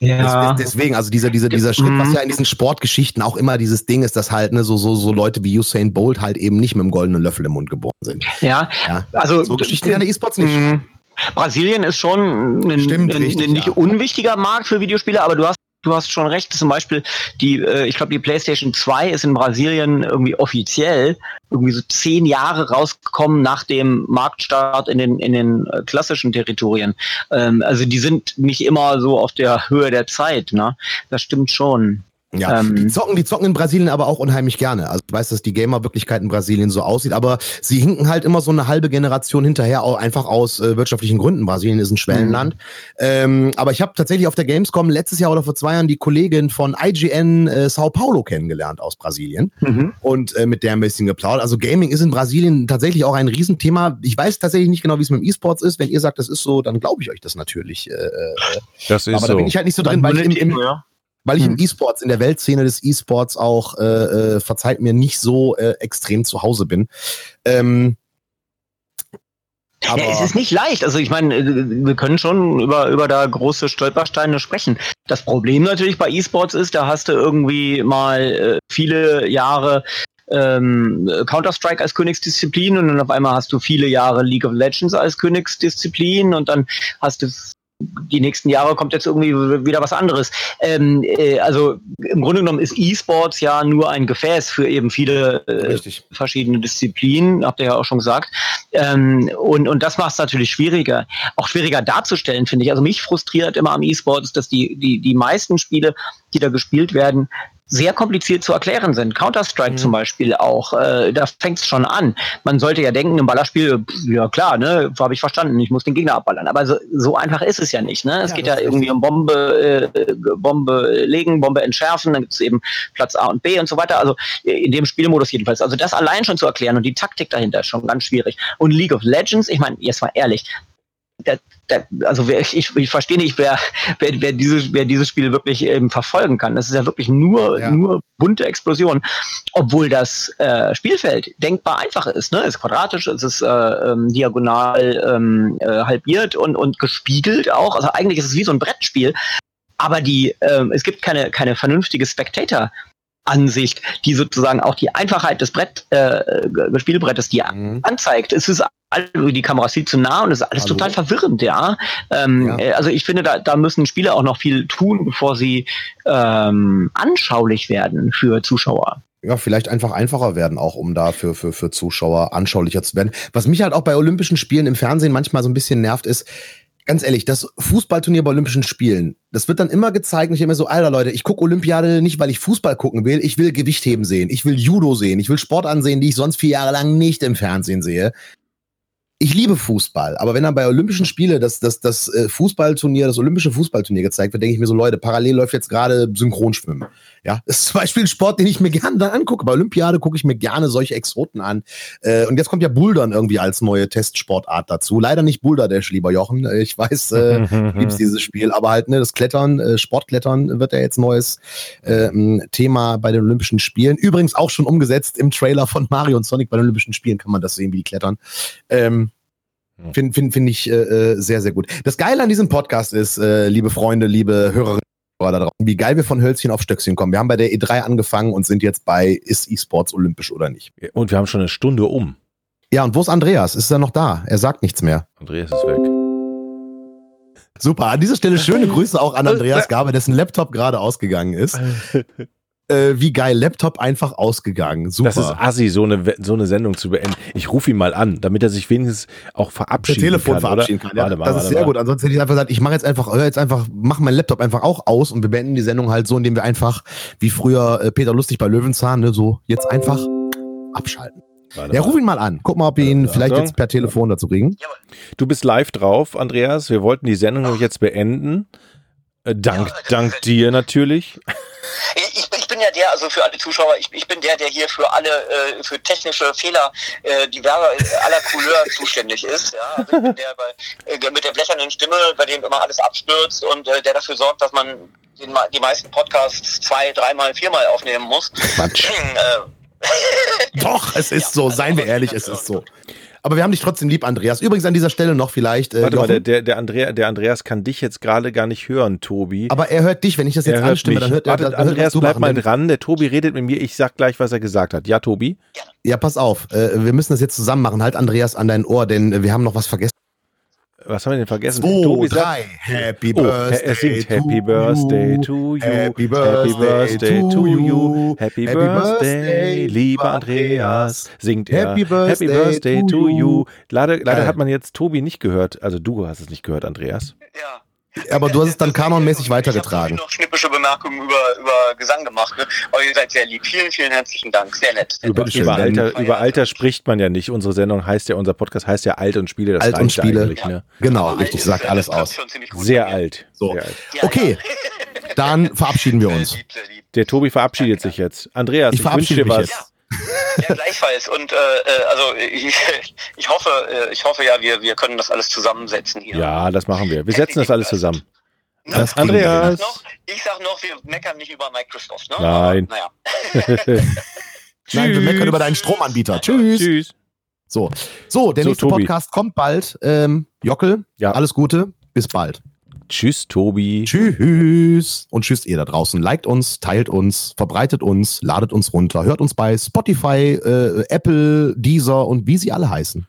Ja. Deswegen, also dieser, dieser, dieser Schritt, was mhm. ja in diesen Sportgeschichten auch immer dieses Ding ist, dass halt ne, so, so, so Leute wie Usain Bolt halt eben nicht mit dem goldenen Löffel im Mund geboren sind. Ja, ja. also so Geschichten der E-Sports nicht. Mhm. Brasilien ist schon ein, Stimmt, ein, richtig, ein nicht ja. unwichtiger Markt für Videospiele, aber du hast du hast schon recht, zum Beispiel die, äh, ich glaube, die PlayStation 2 ist in Brasilien irgendwie offiziell irgendwie so zehn Jahre rausgekommen nach dem Marktstart in den, in den äh, klassischen Territorien. Ähm, also die sind nicht immer so auf der Höhe der Zeit, ne? Das stimmt schon. Ja, ähm, die zocken, die zocken in Brasilien aber auch unheimlich gerne. Also ich weiß, dass die Gamer-Wirklichkeit in Brasilien so aussieht, aber sie hinken halt immer so eine halbe Generation hinterher, auch einfach aus äh, wirtschaftlichen Gründen. Brasilien ist ein Schwellenland. Mhm. Ähm, aber ich habe tatsächlich auf der Gamescom letztes Jahr oder vor zwei Jahren die Kollegin von IGN äh, Sao Paulo kennengelernt aus Brasilien mhm. und äh, mit der ein bisschen geplaudert. Also Gaming ist in Brasilien tatsächlich auch ein Riesenthema. Ich weiß tatsächlich nicht genau, wie es mit dem E-Sports ist. Wenn ihr sagt, das ist so, dann glaube ich euch das natürlich. Äh, das ist aber so. da bin ich halt nicht so drin, weil ich im, im, ja weil ich hm. im E-Sports, in der Weltszene des E-Sports auch, äh, äh, verzeiht mir, nicht so äh, extrem zu Hause bin. Ähm, aber ja, es ist nicht leicht. Also ich meine, äh, wir können schon über, über da große Stolpersteine sprechen. Das Problem natürlich bei E-Sports ist, da hast du irgendwie mal äh, viele Jahre ähm, Counter-Strike als Königsdisziplin und dann auf einmal hast du viele Jahre League of Legends als Königsdisziplin und dann hast du die nächsten Jahre kommt jetzt irgendwie wieder was anderes. Ähm, äh, also im Grunde genommen ist E-Sports ja nur ein Gefäß für eben viele äh, verschiedene Disziplinen, habt ihr ja auch schon gesagt. Ähm, und, und das macht es natürlich schwieriger. Auch schwieriger darzustellen, finde ich. Also mich frustriert immer am E-Sports, dass die, die, die meisten Spiele, die da gespielt werden, sehr kompliziert zu erklären sind. Counter-Strike mhm. zum Beispiel auch, äh, da fängt es schon an. Man sollte ja denken, im Ballerspiel, ja klar, ne, habe ich verstanden, ich muss den Gegner abballern. Aber so, so einfach ist es ja nicht. Ne? Es ja, geht ja irgendwie um Bombe, äh, Bombe legen, Bombe entschärfen, dann gibt es eben Platz A und B und so weiter. Also in dem Spielmodus jedenfalls. Also das allein schon zu erklären und die Taktik dahinter ist schon ganz schwierig. Und League of Legends, ich meine, jetzt mal ehrlich, da, da, also wer, ich, ich verstehe nicht, wer, wer, wer, dieses, wer dieses Spiel wirklich ähm, verfolgen kann. Das ist ja wirklich nur, ja. nur bunte Explosion, obwohl das äh, Spielfeld denkbar einfach ist. Ne? Es ist quadratisch, es ist äh, ähm, diagonal ähm, äh, halbiert und, und gespiegelt auch. Also eigentlich ist es wie so ein Brettspiel. Aber die, ähm, es gibt keine, keine vernünftige Spectator Ansicht, die sozusagen auch die Einfachheit des Brett, äh, Spielbrettes, die mhm. anzeigt. Es ist die Kamera sieht zu nah und es ist alles Hallo. total verwirrend, ja. Ähm, ja. Äh, also ich finde, da, da müssen Spieler auch noch viel tun, bevor sie ähm, anschaulich werden für Zuschauer ja, vielleicht einfach einfacher werden, auch um da für, für, für Zuschauer anschaulicher zu werden. Was mich halt auch bei Olympischen Spielen im Fernsehen manchmal so ein bisschen nervt, ist, ganz ehrlich, das Fußballturnier bei Olympischen Spielen, das wird dann immer gezeigt und ich immer so, alter Leute, ich gucke Olympiade nicht, weil ich Fußball gucken will, ich will Gewichtheben sehen, ich will Judo sehen, ich will Sport ansehen, die ich sonst vier Jahre lang nicht im Fernsehen sehe. Ich liebe Fußball, aber wenn dann bei Olympischen Spiele das, das, das äh, Fußballturnier, das olympische Fußballturnier gezeigt wird, denke ich mir so, Leute, parallel läuft jetzt gerade Synchronschwimmen. Ja, das ist zum Beispiel ein Sport, den ich mir gerne dann angucke. Bei Olympiade gucke ich mir gerne solche Exoten an. Äh, und jetzt kommt ja Bouldern irgendwie als neue Testsportart dazu. Leider nicht Boulder Dash, lieber Jochen. Äh, ich weiß, äh, du liebst dieses Spiel, aber halt, ne, das Klettern, äh, Sportklettern wird ja jetzt neues äh, Thema bei den Olympischen Spielen. Übrigens auch schon umgesetzt im Trailer von Mario und Sonic bei den Olympischen Spielen kann man das sehen, wie die klettern. Ähm, Finde find, find ich äh, äh, sehr, sehr gut. Das Geile an diesem Podcast ist, äh, liebe Freunde, liebe Hörerinnen da draußen, wie geil wir von Hölzchen auf Stöckchen kommen. Wir haben bei der E3 angefangen und sind jetzt bei, ist E-Sports olympisch oder nicht? Und wir haben schon eine Stunde um. Ja, und wo ist Andreas? Ist er noch da? Er sagt nichts mehr. Andreas ist weg. Super. An dieser Stelle schöne Grüße auch an Andreas Gabe, dessen Laptop gerade ausgegangen ist. äh, wie geil, Laptop einfach ausgegangen. Super. Das ist assi, so eine, so eine Sendung zu beenden. Ich rufe ihn mal an, damit er sich wenigstens auch verabschieden kann. Telefon verabschieden oder? kann. Ja, warte mal, das warte ist sehr mal. gut. Ansonsten hätte ich einfach gesagt, ich mache jetzt einfach, hör jetzt einfach, mach meinen Laptop einfach auch aus und wir beenden die Sendung halt so, indem wir einfach, wie früher äh, Peter Lustig bei Löwenzahn, ne, so jetzt einfach abschalten. Warte ja, ruf ihn mal an. Guck mal, ob wir ihn vielleicht jetzt per Telefon dazu kriegen. Du bist live drauf, Andreas. Wir wollten die Sendung Ach. jetzt beenden. Äh, dank, ja, dank dir natürlich. Ich, ich, bin ja der, also für alle Zuschauer, ich, ich bin der, der hier für alle, äh, für technische Fehler äh, diverser äh, aller Couleur zuständig ist. Ja? Also ich bin der bei, äh, mit der blechernen Stimme, bei dem immer alles abstürzt und äh, der dafür sorgt, dass man den, die meisten Podcasts zwei, dreimal, viermal aufnehmen muss. Quatsch. Doch, es ist ja, so, seien wir ehrlich, es ist so. Aber wir haben dich trotzdem lieb, Andreas. Übrigens an dieser Stelle noch vielleicht. Äh, Warte mal, der, der, Andrea, der Andreas kann dich jetzt gerade gar nicht hören, Tobi. Aber er hört dich, wenn ich das jetzt anstimme, dann hört Warte, er. Dann Andreas, bleib mal dran. Der Tobi redet mit mir. Ich sag gleich, was er gesagt hat. Ja, Tobi? Ja, pass auf. Äh, wir müssen das jetzt zusammen machen. Halt, Andreas, an dein Ohr, denn wir haben noch was vergessen. Was haben wir denn vergessen? Zwei, Tobi drei. Happy oh, Birthday. Er singt Happy Birthday to you. Happy Birthday to you. Happy Birthday, lieber Andreas. Singt er. Happy Birthday, Happy Birthday to you. Leider, leider hat man jetzt Tobi nicht gehört. Also du hast es nicht gehört, Andreas. Ja. Aber du hast es dann kanonmäßig weitergetragen. Ich habe noch schnippische Bemerkungen über, über Gesang gemacht. Ne? Aber ihr seid sehr lieb. Vielen, vielen herzlichen Dank. Sehr nett. Sehr über, über, Alter, über Alter spricht man ja nicht. Unsere Sendung heißt ja, unser Podcast heißt ja Alt und Spiele. Das alt und Spiele. Ne? Genau, Aber richtig. Sagt alles aus. Sehr alt. So. Sehr alt. Okay. Dann verabschieden wir uns. Der Tobi verabschiedet sich jetzt. Andreas, ich, ich wünsche dir was. Ja. Ja, gleichfalls. Und äh, äh, also ich, ich hoffe, äh, ich hoffe ja, wir, wir können das alles zusammensetzen hier. Ja, das machen wir. Wir setzen das alles zusammen. Das Andreas. Ich sag, noch, ich sag noch, wir meckern nicht über Microsoft, ne? Nein. Aber, naja. Nein, wir meckern über deinen Stromanbieter. Tschüss. Tschüss. So, so der So, nächste Tobi. Podcast kommt bald. Ähm, Jockel, Ja. alles Gute. Bis bald. Tschüss, Tobi. Tschüss. Und tschüss ihr da draußen. Liked uns, teilt uns, verbreitet uns, ladet uns runter. Hört uns bei Spotify, äh, Apple, Deezer und wie sie alle heißen.